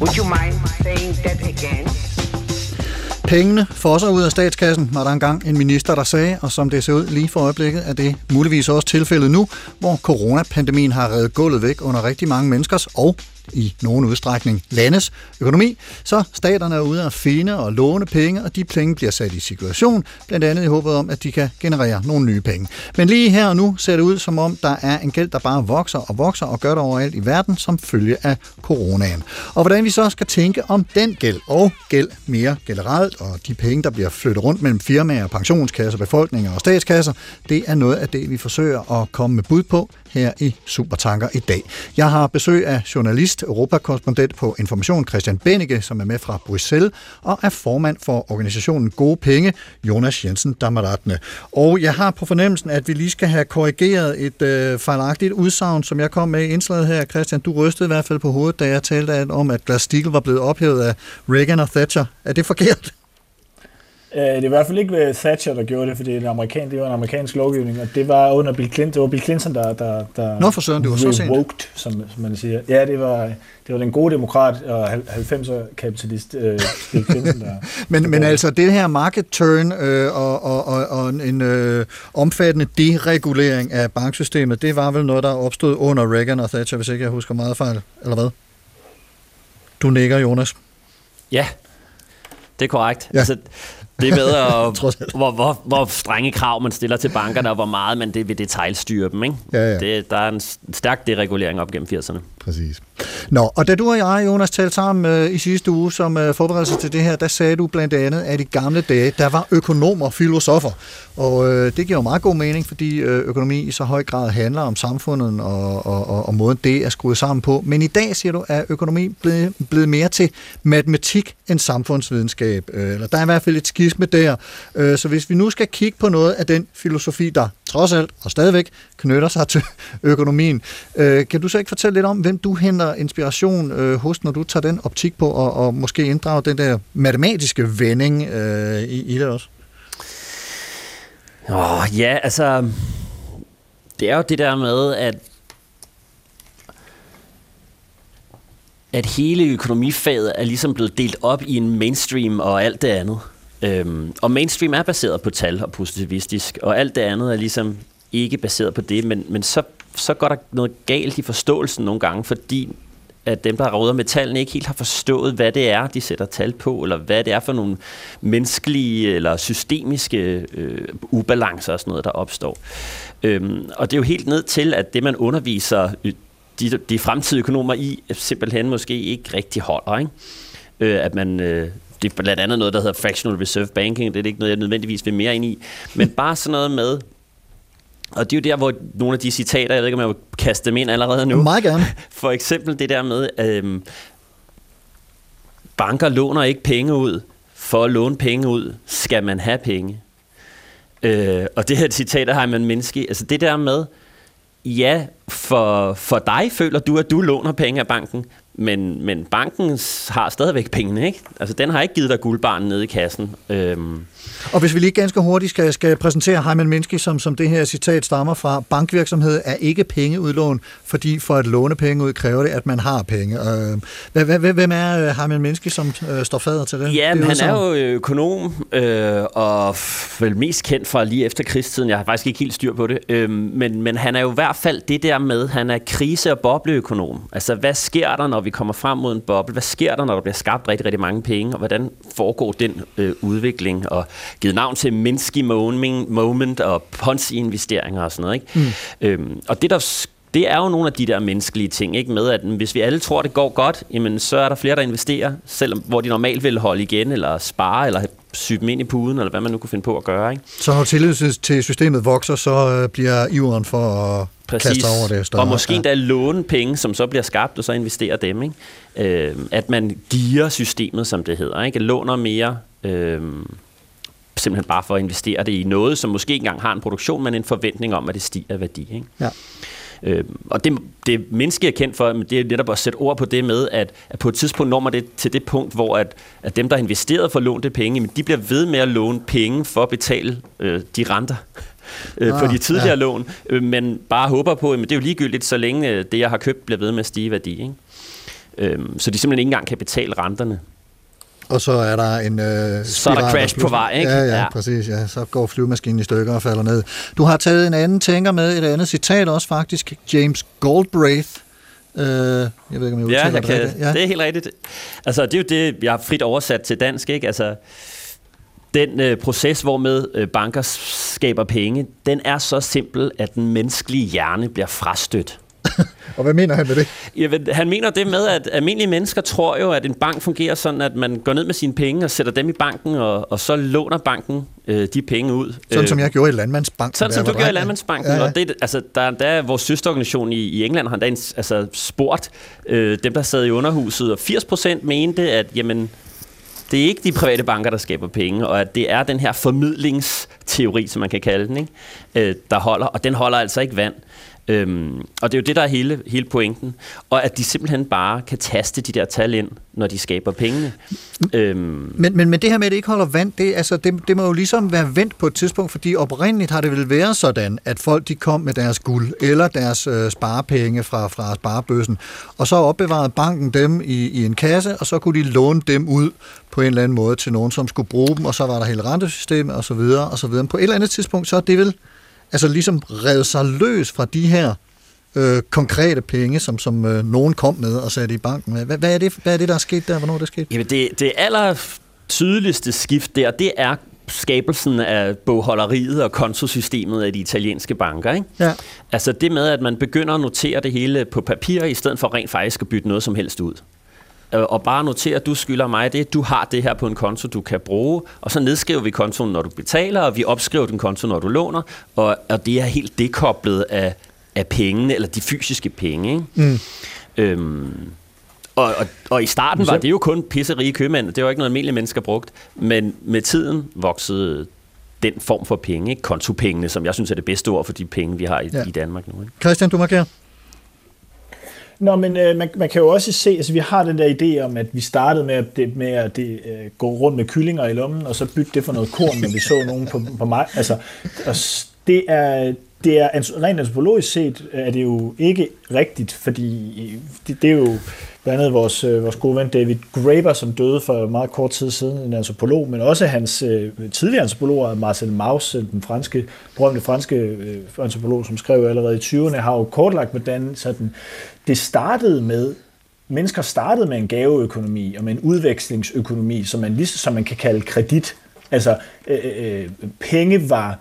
Would you mind saying that again? Pengene fosser ud af statskassen, var der engang en minister, der sagde, og som det ser ud lige for øjeblikket, er det muligvis også tilfældet nu, hvor coronapandemien har reddet gulvet væk under rigtig mange menneskers og i nogen udstrækning landes økonomi, så staterne er ude at finde og låne penge, og de penge bliver sat i situation, blandt andet i håbet om, at de kan generere nogle nye penge. Men lige her og nu ser det ud som om, der er en gæld, der bare vokser og vokser og gør det overalt i verden som følge af coronaen. Og hvordan vi så skal tænke om den gæld og gæld mere generelt, og de penge, der bliver flyttet rundt mellem firmaer, pensionskasser, befolkninger og statskasser, det er noget af det, vi forsøger at komme med bud på her i Supertanker i dag. Jeg har besøg af journalist, europakorrespondent på Information, Christian Benike, som er med fra Bruxelles, og er formand for organisationen Gode Penge, Jonas Jensen Damaratne. Og jeg har på fornemmelsen, at vi lige skal have korrigeret et øh, fejlagtigt udsagn, som jeg kom med i indslaget her. Christian, du rystede i hvert fald på hovedet, da jeg talte om, at Glass-Steagall var blevet ophævet af Reagan og Thatcher. Er det forkert? Øh, Det er i hvert fald ikke øh, Thatcher, der gjorde det, fordi det, er en amerikan, det var en amerikansk lovgivning, og det var under Bill Clinton, det var Bill Clinton, der, der, der Nå, for søren, det var så sent. revoked, som, som man siger. Ja, det var, det var den gode demokrat og 90'er-kapitalist øh, Bill Clinton, der... [LAUGHS] Men, men altså det her market turn øh, og, og, og, og en øh, omfattende deregulering af banksystemet, det var vel noget, der opstod under Reagan og Thatcher, hvis ikke jeg husker meget fejl, eller hvad? Du nikker, Jonas. Ja, det er korrekt. Ja. Altså, det er [LAUGHS] alt. hvor, hvor, hvor strenge krav man stiller til bankerne, og hvor meget man det vil detaljstyre dem. Ikke? Ja, ja. Det, der er en stærk deregulering op gennem 80'erne. Præcis. Nå, og da du og jeg, Jonas, talte sammen øh, i sidste uge som øh, forberedelse til det her, der sagde du blandt andet, at i gamle dage, der var økonomer, filosofer. Og øh, det giver jo meget god mening, fordi øh, økonomi i så høj grad handler om samfundet og, og, og, og måden det er skruet sammen på. Men i dag, siger du, er økonomi blevet, blevet mere til matematik end samfundsvidenskab. Øh, eller der er i hvert fald et skisme der. Øh, så hvis vi nu skal kigge på noget af den filosofi, der trods alt og stadigvæk knytter sig til [LAUGHS] økonomien, øh, kan du så ikke fortælle lidt om, hvem du henter inspiration øh, hos, når du tager den optik på, og, og måske inddrager den der matematiske vending øh, i, i det også? Åh, ja, altså... Det er jo det der med, at at hele økonomifaget er ligesom blevet delt op i en mainstream og alt det andet. Øhm, og mainstream er baseret på tal og positivistisk, og alt det andet er ligesom ikke baseret på det, men, men så, så går der noget galt i forståelsen nogle gange, fordi at dem, der råder med tallene, ikke helt har forstået, hvad det er, de sætter tal på, eller hvad det er for nogle menneskelige eller systemiske øh, ubalancer og sådan noget, der opstår. Øhm, og det er jo helt ned til, at det, man underviser øh, de, de fremtidige økonomer i, simpelthen måske ikke rigtig holder. Ikke? Øh, at man... Øh, det er blandt andet noget, der hedder fractional reserve banking. Det er ikke noget, jeg nødvendigvis vil mere ind i. Men bare sådan noget med... Og det er jo der, hvor nogle af de citater, jeg ved ikke, om jeg vil kaste dem ind allerede nu. Meget gerne. [LAUGHS] For eksempel det der med, øhm, banker låner ikke penge ud. For at låne penge ud, skal man have penge. Øh, og det her citat har man menneske. Altså det der med, ja, for, for dig føler du, at du låner penge af banken, men, men banken har stadigvæk pengene, ikke? Altså den har ikke givet dig guldbarn nede i kassen. Øhm, Og hvis vi lige ganske hurtigt skal, skal præsentere Heimann Minsky, som, som det her citat stammer fra, bankvirksomhed er ikke pengeudlån, fordi for at låne penge ud kræver det, at man har penge. Øh, hvem er øh, Heimann Minsky, som øh, står fader til det? Ja, det han er jo økonom, øh, og vel mest kendt fra lige efter krigstiden. Jeg har faktisk ikke helt styr på det. Øh, men, men han er jo i hvert fald det der med, han er krise- og bobleøkonom. Altså, hvad sker der, når vi kommer frem mod en boble? Hvad sker der, når der bliver skabt rigtig, rigtig mange penge? Og hvordan foregår den øh, udvikling? Og givet navn til Minsky moment, og Ponzi-investeringer og sådan noget. Ikke? Mm. Øhm, og det der det er jo nogle af de der menneskelige ting, ikke? med at hvis vi alle tror, det går godt, jamen, så er der flere, der investerer, selvom hvor de normalt vil holde igen, eller spare, eller sy dem ind i puden, eller hvad man nu kunne finde på at gøre. Ikke? Så når tilliden til systemet vokser, så øh, bliver iveren for at kaste sig over det større. Og måske Ja. endda låne penge, som så bliver skabt, og så investere dem. Ikke? Øh, at man giver systemet, som det hedder. Ikke? Låner mere, øh, simpelthen bare for at investere det i noget, som måske ikke engang har en produktion, men en forventning om, at det stiger værdi. Ikke? Ja. Øh, og det, det menneske er kendt for, men det er netop at sætte ord på det med, at, at på et tidspunkt når man det til det punkt, hvor at, at dem, der har investeret for det penge, men de bliver ved med at låne penge for at betale øh, de renter [LAUGHS] øh, Ah, på de tidligere ja. ja. lån, øh, men bare håber på, at det er jo ligegyldigt, så længe øh, det, jeg har købt, bliver ved med at stige i værdi. Ikke? Øh, så de simpelthen ikke engang kan betale renterne. Og så er der en øh, Så er der crash på vej, ikke? Ja, ja, ja, præcis. Ja. Så går flyvemaskinen i stykker og falder ned. Du har taget en anden tænker med, et andet citat også faktisk. James Goldbraith. Øh, jeg ved ikke, om jeg Ja, jeg det kan, rigtigt. ja, det er helt rigtigt. Altså, det er jo det, jeg har frit oversat til dansk, ikke? Altså, den øh, proces, hvormed øh, banker skaber penge, den er så simpel, at den menneskelige hjerne bliver frastødt. Og hvad mener han med det? Jamen, han mener det med, at almindelige mennesker tror jo, at en bank fungerer sådan, at man går ned med sine penge og sætter dem i banken, og, og så låner banken øh, de penge ud. Sådan Øh, som jeg gjorde i Landmandsbanken. sådan da som du gør i. Landmandsbanken. Ja, Ja. Og det, altså, der, der er vores søsterorganisation i, i England, har en- altså, spurgt øh, dem, der sad i underhuset, og 80% mente, at jamen, det er ikke de private banker, der skaber penge, og at det er den her formidlingsteori, som man kan kalde den, ikke? Øh, der holder, og den holder altså ikke vand. Øhm, og det er jo det, der er hele, hele pointen. Og at de simpelthen bare kan taste de der tal ind, når de skaber pengene. Øhm, Men, men, men det her med, at det ikke holder vand, det, altså, det, det må jo ligesom være vendt på et tidspunkt, fordi oprindeligt har det vel været sådan, at folk de kom med deres guld eller deres øh, sparepenge fra, fra sparebøssen, og så opbevarede banken dem i, i en kasse, og så kunne de låne dem ud på en eller anden måde til nogen, som skulle bruge dem, og så var der hele rentesystemet og så videre og så videre. Men på et eller andet tidspunkt, så er det vel altså ligesom revet sig løs fra de her øh, konkrete penge, som, som øh, nogen kom med og satte i banken. Hvad, hvad, er det, hvad er det, der er sket der? Hvornår er det sket? Jamen det, det aller tydeligste skift der, det er skabelsen af bogholderiet og kontosystemet af de italienske banker. Ikke? Ja. Altså det med, at man begynder at notere det hele på papir, i stedet for rent faktisk at bytte noget som helst ud. Øh, Og bare notere, at du skylder mig det, du har det her på en konto, du kan bruge, og så nedskriver vi kontoen, når du betaler, og vi opskriver den konto, når du låner, og, og det er helt dekoblet af, af pengene, eller de fysiske penge. Ikke? Mm. Øhm, og, og, og i starten var det jo kun pisserige købmænd. Det var ikke noget, almindelige mennesker brugt. Men med tiden voksede den form for penge, ikke? kontopengene, som jeg synes er det bedste ord for de penge, vi har i, Ja. ja. i Danmark nu. Ikke? Christian, du markerer. Nå, men øh, man, man kan jo også se, altså vi har den der idé om, at vi startede med at, det, med at det, øh, gå rundt med kyllinger i lommen, og så bytte det for noget korn, når vi så nogen på, på mig. Altså, og det er, det er rent antropologisk set øh, er det jo ikke rigtigt, fordi øh, det, det er jo blandt andet vores, øh, vores gode ven David Graeber, som døde for meget kort tid siden, en antropolog, men også hans øh, tidligere antropologer, Marcel Mauss, øh, den franske, berømte franske øh, antropolog, som skrev allerede i 20'erne, har jo kortlagt, hvordan sådan, det startede med mennesker startede med en gaveøkonomi og med en udvekslingsøkonomi, som man, lige, som man kan kalde kredit. Altså øh, øh, øh penge var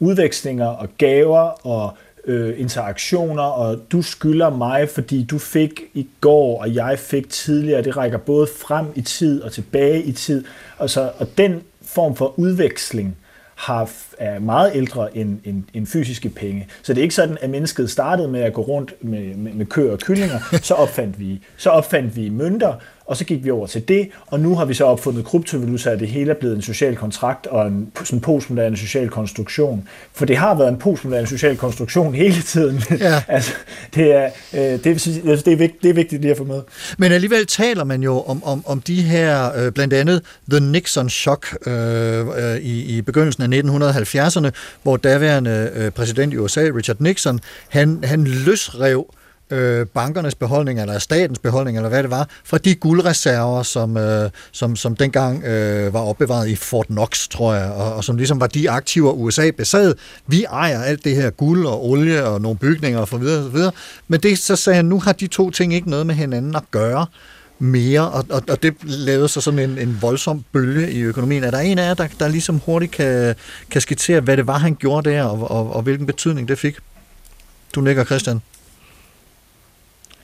udvekslinger og gaver og øh, interaktioner, og du skylder mig, fordi du fik i går, og jeg fik tidligere. Det rækker både frem i tid og tilbage i tid. Og, så, og den form for udveksling har, er meget ældre end, end, end fysiske penge. Så det er ikke sådan, at mennesket startede med at gå rundt med, med, med køer og kyllinger, så opfandt, vi, så opfandt vi mønter, og så gik vi over til det, og nu har vi så opfundet kryptovaluta, at det hele er blevet en social kontrakt og en sådan postmoderne social konstruktion. For det har været en postmoderne social konstruktion hele tiden. Ja. [LAUGHS] altså, det, er, øh, det, er, altså, det, er vigtigt, det er vigtigt lige at få med. Men alligevel taler man jo om, om, om de her, øh, blandt andet The Nixon Shock øh, øh, i, i begyndelsen af 1970'erne, hvor daværende øh, præsident i USA, Richard Nixon, han, han løsrev øh, bankernes beholdning, eller statens beholdning, eller hvad det var, fra de guldreserver, som, øh, som, som dengang øh, var opbevaret i Fort Knox, tror jeg, og, og som ligesom var de aktiver, USA besad. Vi ejer alt det her guld og olie og nogle bygninger og så videre, så videre. Men det, så sagde han, nu har de to ting ikke noget med hinanden at gøre mere, og, og, og det lavede så sådan en, en voldsom bølge i økonomien. Er der en af jer, der, der ligesom hurtigt kan, kan skitsere, hvad det var, han gjorde der, og, og, og hvilken betydning det fik? Du nikker, Christian.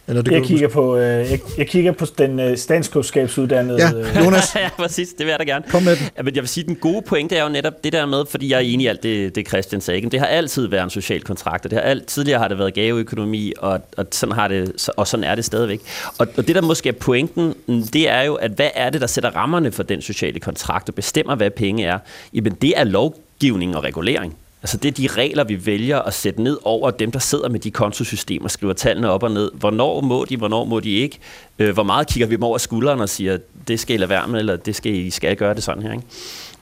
Eller det Jeg kigger på, øh, jeg, jeg kigger på den øh, statskundskabsuddannede... Ja, øh, Jonas, [LAUGHS] ja, præcis. Det vil jeg da gerne. kom med den. Ja, men jeg vil sige, at den gode pointe er jo netop det der med, fordi jeg er enig i alt det, det Christian sagde. ikke? Det har altid været en social kontrakt, og det har alt, tidligere har det været gaveøkonomi, og, og, sådan har det, og sådan er det stadigvæk. Og, og det, der måske er pointen, det er jo, at hvad er det, der sætter rammerne for den sociale kontrakt, og bestemmer, hvad penge er? Jamen, det er lovgivning og regulering. Altså det er de regler, vi vælger at sætte ned over dem, der sidder med de kontosystemer, skriver tallene op og ned. Hvornår må de, hvornår må de ikke? Øh, hvor meget kigger vi dem over skulderen og siger, det skal I lade være med, eller det skal I skal gøre det sådan her. Ikke?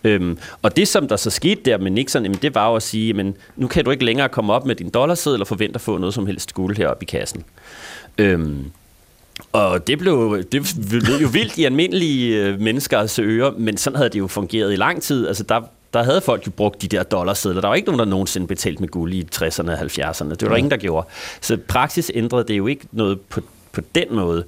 Øhm, og det, som der så skete der med Nixon, jamen, det var jo at sige, men nu kan du ikke længere komme op med din dollarseddel og forvente at få noget som helst guld heroppe i kassen. Øhm, og det blev det blev jo vildt i almindelige øh, menneskers ører, men sådan havde det jo fungeret i lang tid. Altså der, der havde folk jo brugt de der dollarsedler. Der var ikke nogen, der nogensinde betalte med guld i 60'erne og 70'erne. Det var der ingen, der gjorde. Så praksis ændrede det jo ikke noget på, på den måde.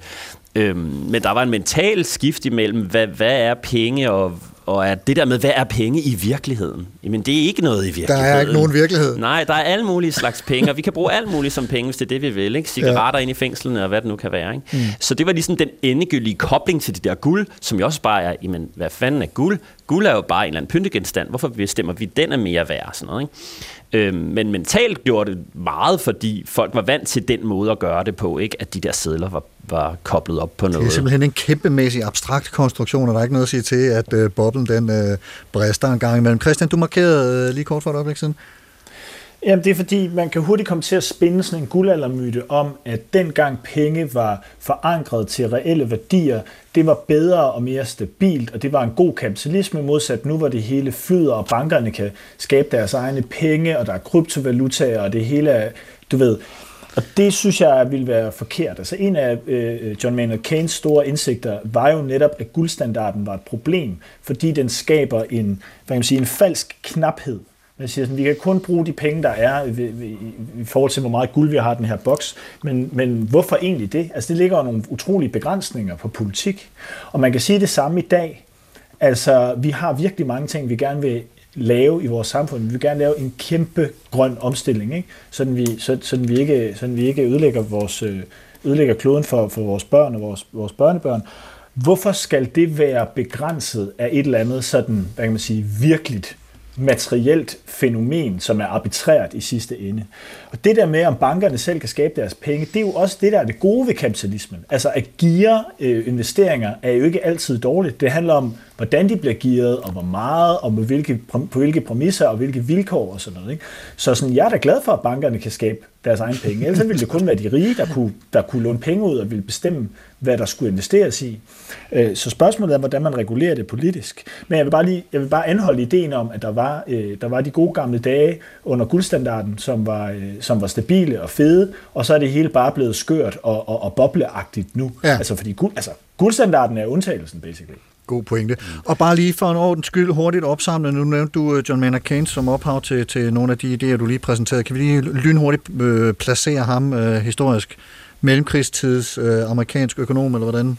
Øhm, men der var en mental skift imellem, hvad, hvad er penge, og, og er det der med, hvad er penge i virkeligheden? Jamen, det er ikke noget i Der virkeligheden. er ikke nogen virkelighed. Nej, der er alle mulige slags penge, og vi kan bruge alt muligt som penge, hvis det er det, vi vil. Ikke? Cigaretter ja. ind i fængslerne, og hvad det nu kan være. Ikke? Mm. Så det var ligesom den endegyldige kobling til det der guld, som jo også bare er, jamen, hvad fanden er guld? Guld er jo bare en eller anden pyntegenstand. Hvorfor bestemmer vi, at den er mere værd? Sådan noget, ikke? Øhm, men mentalt gjorde det meget, fordi folk var vant til den måde at gøre det på, ikke? at de der sedler var, var koblet op på Det er noget. simpelthen en kæmpemæssig abstrakt konstruktion, og der er ikke noget at sige til, at øh, boblen den øh, brister en gang imellem. Christian, du markerede øh, lige kort for et øjeblik siden. Jamen, det er fordi, man kan hurtigt komme til at spænde sådan en guldaldermyte om, at dengang penge var forankret til reelle værdier, det var bedre og mere stabilt, og det var en god kapitalisme, modsat nu, hvor det hele flyder, og bankerne kan skabe deres egne penge, og der er kryptovalutaer, og det hele er, du ved, og det synes jeg ville være forkert. Altså en af øh, John Maynard Keynes store indsigter var jo netop, at guldstandarden var et problem, fordi den skaber en, hvad kan man sige, en falsk knaphed. Man siger sådan, vi kan kun bruge de penge, der er øh, i, i, i forhold til, hvor meget guld vi har i den her boks. Men, men hvorfor egentlig det? Altså det ligger jo nogle utrolige begrænsninger på politik. Og man kan sige det samme i dag. Altså vi har virkelig mange ting, vi gerne vil lave i vores samfund. Vi vil gerne lave en kæmpe grøn omstilling, ikke? Sådan, vi, så, sådan, vi ikke, sådan vi ikke ødelægger, vores, øh, ødelægger kloden for, for vores børn og vores, vores børnebørn. Hvorfor skal det være begrænset af et eller andet sådan, hvad kan man sige, virkeligt materielt fænomen, som er arbitrært i sidste ende. Og det der med, om bankerne selv kan skabe deres penge, det er jo også det, der er det gode ved kapitalismen. Altså at geare øh, investeringer er jo ikke altid dårligt. Det handler om, hvordan de bliver gearet, og hvor meget, og på hvilke, på hvilke præmisser og hvilke vilkår og sådan noget. Ikke? Så sådan, jeg er da glad for, at bankerne kan skabe deres egen penge. Ellers ville det kun være de rige, der kunne, der kunne låne penge ud og ville bestemme, hvad der skulle investeres i. Øh, så spørgsmålet er, hvordan man regulerer det politisk. Men jeg vil bare, lige, jeg vil bare anholde ideen om, at der var, øh, der var de gode gamle dage under guldstandarden, som var, øh, som var stabile og fede, og så er det hele bare blevet skørt og, og, og bobleagtigt nu. Ja. Altså, fordi guld, altså, guldstandarden er undtagelsen, basically. God pointe. Og bare lige for en ordens skyld hurtigt opsamle, nu nævnte du øh, John Maynard Keynes som ophav til, til nogle af de idéer, du lige præsenterede. Kan vi lige lynhurtigt øh, placere ham øh, historisk? Mellemkrigstids øh, amerikansk økonom, eller hvordan?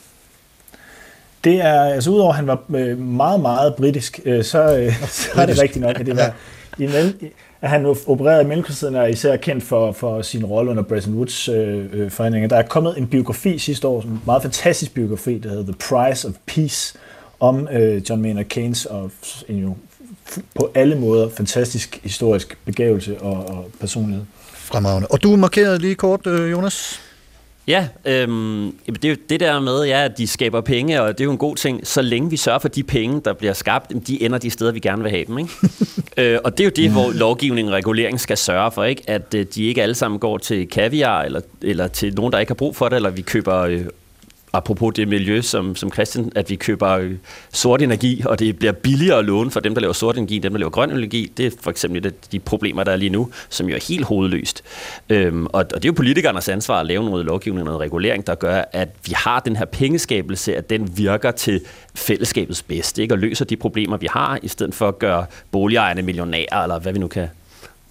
Det er, altså udover at han var øh, meget, meget britisk, øh, så, øh, [LAUGHS] så er det rigtigt nok, at det var [LAUGHS] i mellem, at han opererede i mellemkrigstiden er især kendt for, for sin rolle under Bretton Woods øh, øh, forhandlinger. Der er kommet en biografi sidste år, en meget fantastisk biografi, der hedder The Price of Peace, om øh, John Maynard Keynes, og en jo på alle måder fantastisk historisk begævelse og, og personlighed. Fremragende. Og du markerede lige kort, øh, Jonas? Ja, øhm, det er jo det der med, ja, at de skaber penge, og det er jo en god ting, så længe vi sørger for, at de penge, der bliver skabt, de ender de steder, vi gerne vil have dem. Ikke? [LAUGHS] øh, og det er jo det, hvor lovgivning og regulering skal sørge for, ikke? at øh, de ikke alle sammen går til kaviar, eller, eller til nogen, der ikke har brug for det, eller vi køber øh, apropos det miljø, som, som Christian, at vi køber øh, sort energi, og det bliver billigere at låne for dem, der laver sort energi, dem, der laver grøn energi. Det er for eksempel et af de problemer, der er lige nu, som jo er helt hovedløst. Øhm, og, og det er jo politikernes ansvar at lave noget lovgivning, noget regulering, der gør, at vi har den her pengeskabelse, at den virker til fællesskabets bedste, ikke? og løser de problemer, vi har, i stedet for at gøre boligejerne millionærer, eller hvad vi nu kan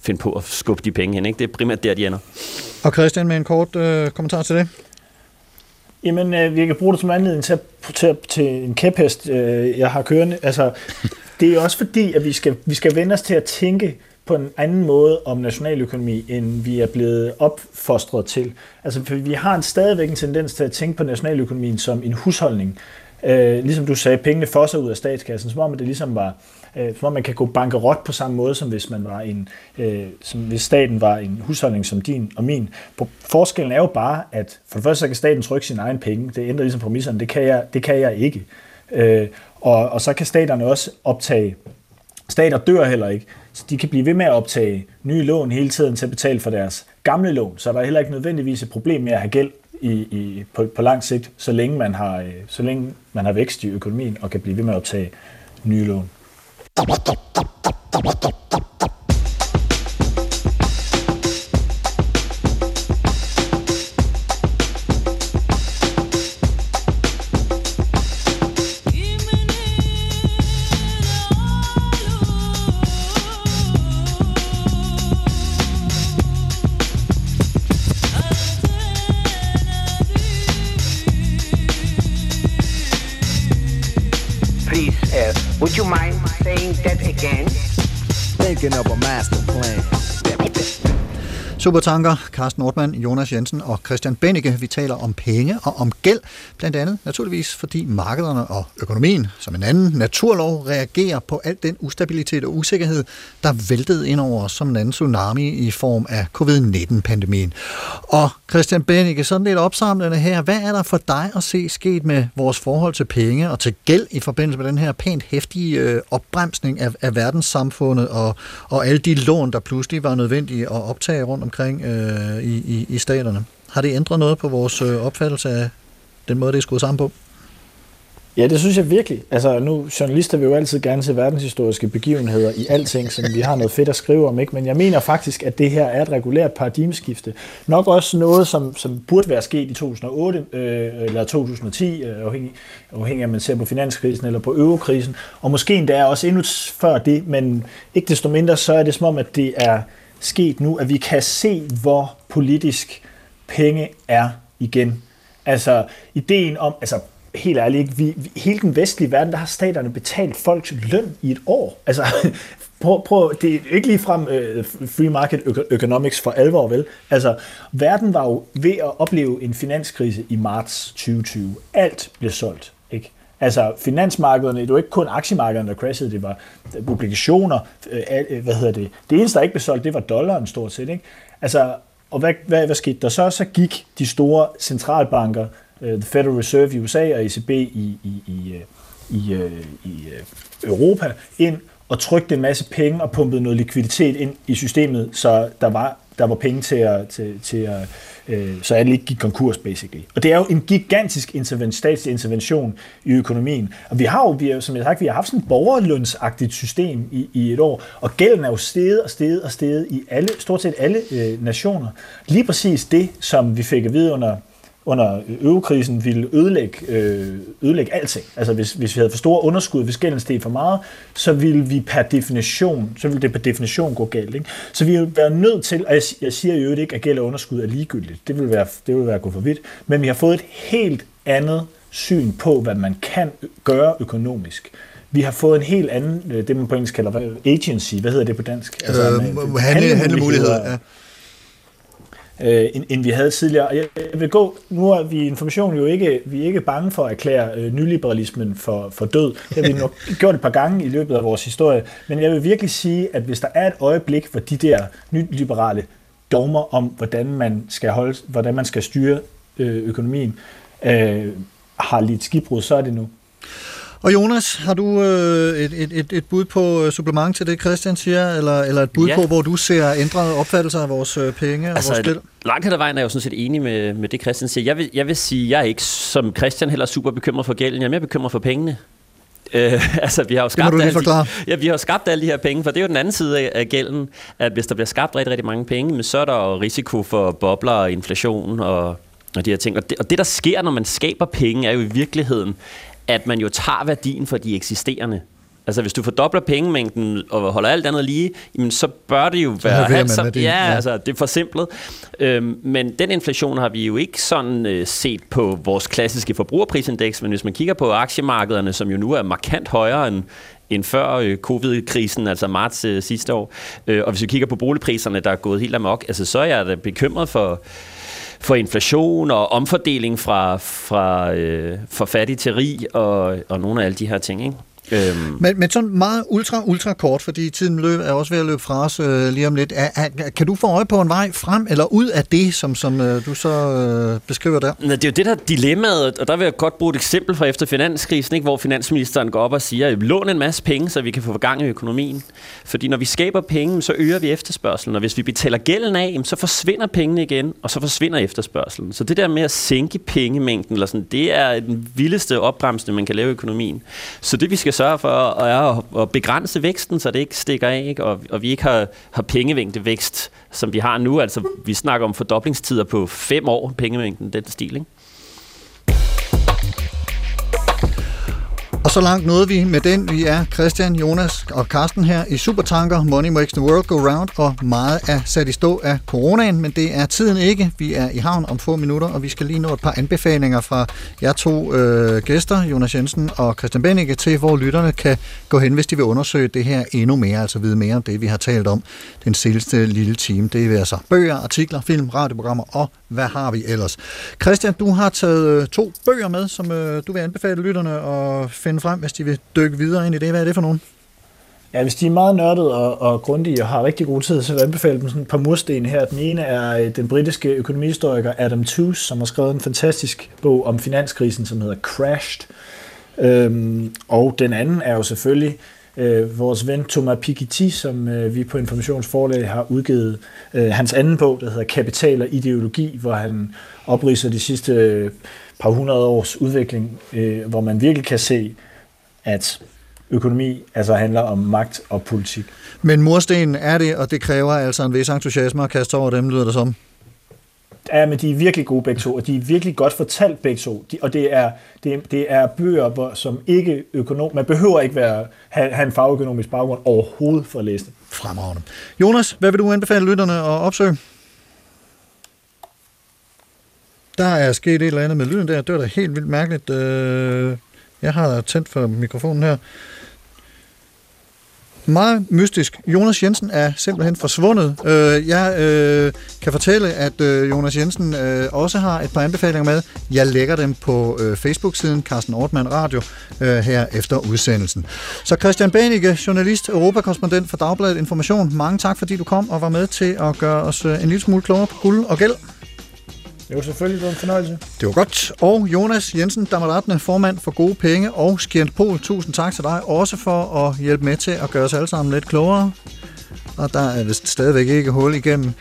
finde på at skubbe de penge hen. Ikke? Det er primært der, de ender. Og Christian med en kort øh, kommentar til det? Jamen, øh, vi kan bruge det som anledning til, til, til en kæphest, øh, jeg har kørende. Altså, [LAUGHS] det er også fordi, at vi skal, vi skal vende os til at tænke på en anden måde om nationaløkonomi, end vi er blevet opfostret til. Altså, for vi har en stadigvæk en tendens til at tænke på nationaløkonomien som en husholdning. Øh, ligesom du sagde, pengene fosser ud af statskassen, som om det ligesom var, øh, som om man kan gå bankerot på samme måde, som hvis man var en, øh, som hvis staten var en husholdning som din og min. Forskellen er jo bare, at for det første så kan staten trykke sin egen penge. Det ændrer ligesom præmisserne. Det kan jeg, det kan jeg ikke. Øh, og, og så kan staterne også optage Stater dør heller ikke, så de kan blive ved med at optage nye lån hele tiden til at betale for deres gamle lån. Så der er heller ikke nødvendigvis et problem med at have gæld i, i, på, på lang sigt, så længe, man har, øh, så længe man har vækst i økonomien og kan blive ved med at optage nye lån. tap tap tap tap tap tap tap tap Supertanker, Carsten Nordmann, Jonas Jensen og Christian Bennike. Vi taler om penge og om gæld, blandt andet naturligvis fordi markederne og økonomien, som en anden naturlov, reagerer på al den ustabilitet og usikkerhed, der væltede ind over os som en anden tsunami i form af covid-19-pandemien. Og Christian Bennike, sådan lidt opsamlende her, hvad er der for dig at se sket med vores forhold til penge og til gæld i forbindelse med den her pænt hæftige øh, opbremsning af, af verdenssamfundet og, og alle de lån, der pludselig var nødvendige at optage rundt omkring øh, i, i, i staterne. Har det ændret noget på vores øh, opfattelse af den måde, det er skruet sammen på? Ja, det synes jeg virkelig. Altså nu, journalister vil jo altid gerne se verdenshistoriske begivenheder i alting, så vi har noget fedt at skrive om, ikke? Men jeg mener faktisk, at det her er et regulært paradigmeskifte. Nok også noget, som, som burde være sket i 2008 øh, eller 2010, øh, afhængig, afhængig af, om man ser på finanskrisen eller på øvekrisen, og måske endda også endnu før det, men ikke desto mindre, så er det som om, at det er sket nu, at vi kan se, hvor politisk penge er igen. Altså ideen om, altså helt ærligt, ikke? Vi, vi, hele den vestlige verden, der har staterne betalt folks løn i et år. Altså, [LAUGHS] prøv, prøv, det er ikke lige frem øh, free market economics for alvor, vel? Altså, verden var jo ved at opleve en finanskrise i marts 2020. Alt blev solgt. Altså, finansmarkederne, det var ikke kun aktiemarkederne, der crashede, det var øh, obligationer, øh, øh, hvad hedder det? Det eneste, der ikke blev solgt, det var dollaren stort set, ikke? Altså, og hvad, hvad, hvad skete der så? Så gik de store centralbanker øh, The Federal Reserve i USA og ECB i, i, i, øh, i, øh, i øh, Europa ind og trykte en masse penge og pumpede noget likviditet ind i systemet, så der var, der var penge til at, til, til at øh, så alle ikke gik konkurs, basically. Og det er jo en gigantisk interven, statslig intervention i økonomien. Og vi har jo, vi er, som jeg har sagt, vi har haft sådan et borgerlønsagtigt system i, i et år, og gælden er jo steget og steget og steget i alle, stort set alle øh, nationer. Lige præcis det, som vi fik at vide under under øvekrisen ville ødelægge, øh, ødelægge alting. Altså hvis, hvis vi havde for store underskud, hvis gælden steg for meget, så ville vi per definition, så ville det per definition gå galt. Ikke? Så vi vil være nødt til, og jeg, jeg siger jo ikke, at gæld og underskud er ligegyldigt. Det vil være, det vil være gå for vidt. Men vi har fået et helt andet syn på, hvad man kan gøre økonomisk. Vi har fået en helt anden, øh, det man på engelsk kalder agency, hvad hedder det på dansk? Altså, øh, handle, handlemuligheder, ja øh, end, end vi havde tidligere. jeg, jeg vil gå, nu er vi information jo ikke, vi er ikke bange for at erklære øh, nyliberalismen for, for død. Det har vi nok [LAUGHS] gjort et par gange i løbet af vores historie. Men jeg vil virkelig sige, at hvis der er et øjeblik, hvor de der nyliberale dogmer om, hvordan man skal, holde, hvordan man skal styre øh, økonomien, øh, har lidt skibbrud, så er det nu. Og Jonas, har du øh, et, et, et bud på øh, supplement til det, Christian siger, eller, eller et bud ja. på, hvor du ser ændrede opfattelser af vores øh, penge og altså, vores gæld? Langt hen ad vejen er jeg jo sådan set enig med, med det, Christian siger. Jeg vil, jeg vil sige, jeg er ikke som Christian heller super bekymret for gælden. Jeg er mere bekymret for pengene. Øh, [LAUGHS] altså, vi har jo skabt alle de, [LAUGHS] ja, vi har skabt alle de her penge, for det er jo den anden side af, af gælden, at hvis der bliver skabt rigtig, rigtig mange penge, men så er der jo risiko for bobler og inflation og, og de her ting. Og det, og det, der sker, når man skaber penge, er jo i virkeligheden, at man jo tager værdien for de eksisterende. Altså hvis du fordobler pengemængden og holder alt andet lige, jamen, så bør det jo være så, ja, ja, altså det er for simpelt. Øhm, men den inflation har vi jo ikke sådan øh, set på vores klassiske forbrugerprisindeks, men hvis man kigger på aktiemarkederne, som jo nu er markant højere end, end før øh, covid-krisen, altså marts øh, sidste år, øh, og hvis vi kigger på boligpriserne, der er gået helt amok, altså så er jeg da bekymret for for inflation og omfordeling fra, fra, øh, fra fattig til rig og, og nogle af alle de her ting. Ikke? Øhm. Men, men sådan meget ultra, ultra kort, fordi tiden løb, er også ved at løbe fra os øh, lige om lidt. Er, er, kan du få øje på en vej frem eller ud af det, som, som øh, du så øh, beskriver der? Det er jo det der dilemmaet, og der vil jeg godt bruge et eksempel fra efter finanskrisen, ikke, hvor finansministeren går op og siger, lån en masse penge, så vi kan få gang i økonomien. Fordi når vi skaber penge, så øger vi efterspørgselen, og hvis vi betaler gælden af, så forsvinder pengene igen, og så forsvinder efterspørgselen. Så det der med at sænke pengemængden, eller sådan, det er den vildeste opbremsning, man kan lave i økonomien. Så det vi skal sørge for at, at begrænse væksten, så det ikke stikker af, ikke? Og, og vi ikke har, har pengemængdevækst, som vi har nu. Altså, vi snakker om fordoblingstider på fem år, pengemængden, den stil, ikke? Så langt nåede vi med den. Vi er Christian, Jonas og Carsten her i Supertanker. Money makes the world go round, og meget er sat i stå af coronaen, men det er tiden ikke. Vi er i havn om få minutter, og vi skal lige nå et par anbefalinger fra jer to øh, gæster, Jonas Jensen og Christian Bennicke, til hvor lytterne kan gå hen, hvis de vil undersøge det her endnu mere, altså vide mere om det, vi har talt om den seneste lille time. Det er altså bøger, artikler, film, radioprogrammer og hvad har vi ellers. Christian, du har taget øh, to bøger med, som øh, du vil anbefale lytterne at finde frem, hvis de vil dykke videre ind i det. Hvad er det for nogen? Ja, hvis de er meget nørdede og, og grundige og har rigtig god tid, så vil jeg anbefale dem sådan et par mursten her. Den ene er øh, den britiske økonomihistoriker Adam Tooze, som har skrevet en fantastisk bog om finanskrisen, som hedder Crashed. Øhm, og den anden er jo selvfølgelig øh, vores ven Thomas Piketty, som øh, vi på Informationsforlag har udgivet øh, hans anden bog, der hedder Kapital og Ideologi, hvor han opriser de sidste øh, par hundrede års udvikling, øh, hvor man virkelig kan se, at økonomi altså handler om magt og politik. Men murstenen er det, og det kræver altså en vis entusiasme at kaste over dem, lyder det som. Ja, men de er virkelig gode begge to, og de er virkelig godt fortalt begge to. De, og det er, det, er- det er bøger, hvor, som ikke økonom... Man behøver ikke være, have, have en fagøkonomisk baggrund overhovedet for at læse det. Fremragende. Jonas, hvad vil du anbefale lytterne at opsøge? Der er sket et eller andet med lyden der. Det var da helt vildt mærkeligt. Øh, jeg har tændt for mikrofonen her. Meget mystisk. Jonas Jensen er simpelthen forsvundet. Øh, Jeg øh, kan fortælle, at øh, Jonas Jensen øh, også har et par anbefalinger med. Jeg lægger dem på øh, Facebook-siden Carsten Ortmann Radio øh, her efter udsendelsen. Så Christian Benike, journalist, europakorrespondent for Dagbladet Information. Mange tak, fordi du kom og var med til at gøre os øh, en lille smule klogere på guld og gæld. Det var selvfølgelig det var en fornøjelse. Det var godt. Og Jonas Jensen, Damaratne, formand for Gode Penge og Skjent Pol, tusind tak til dig også for at hjælpe med til at gøre os alle sammen lidt klogere. Og der er vist stadigvæk ikke hul igennem.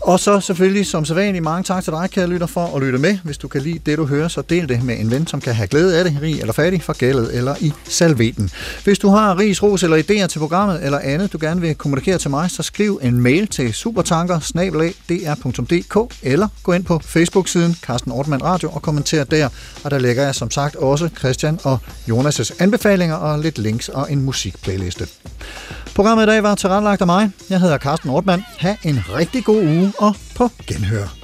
Og så selvfølgelig som sædvanligt mange tak til dig, kære lytter, for at lytte med. Hvis du kan lide det, du hører, så del det med en ven, som kan have glæde af det, rig eller fattig, for gældet eller i salveten. Hvis du har ris, ros eller idéer til programmet eller andet, du gerne vil kommunikere til mig, så skriv en mail til supertanker eller gå ind på Facebook-siden Carsten Ortmann Radio og kommenter der. Og der lægger jeg som sagt også Christian og Jonas' anbefalinger og lidt links og en musikplayliste. Programmet i dag var tilrettelagt af mig. Jeg hedder Carsten Ortmann. Ha' en rigtig god uge og på genhør.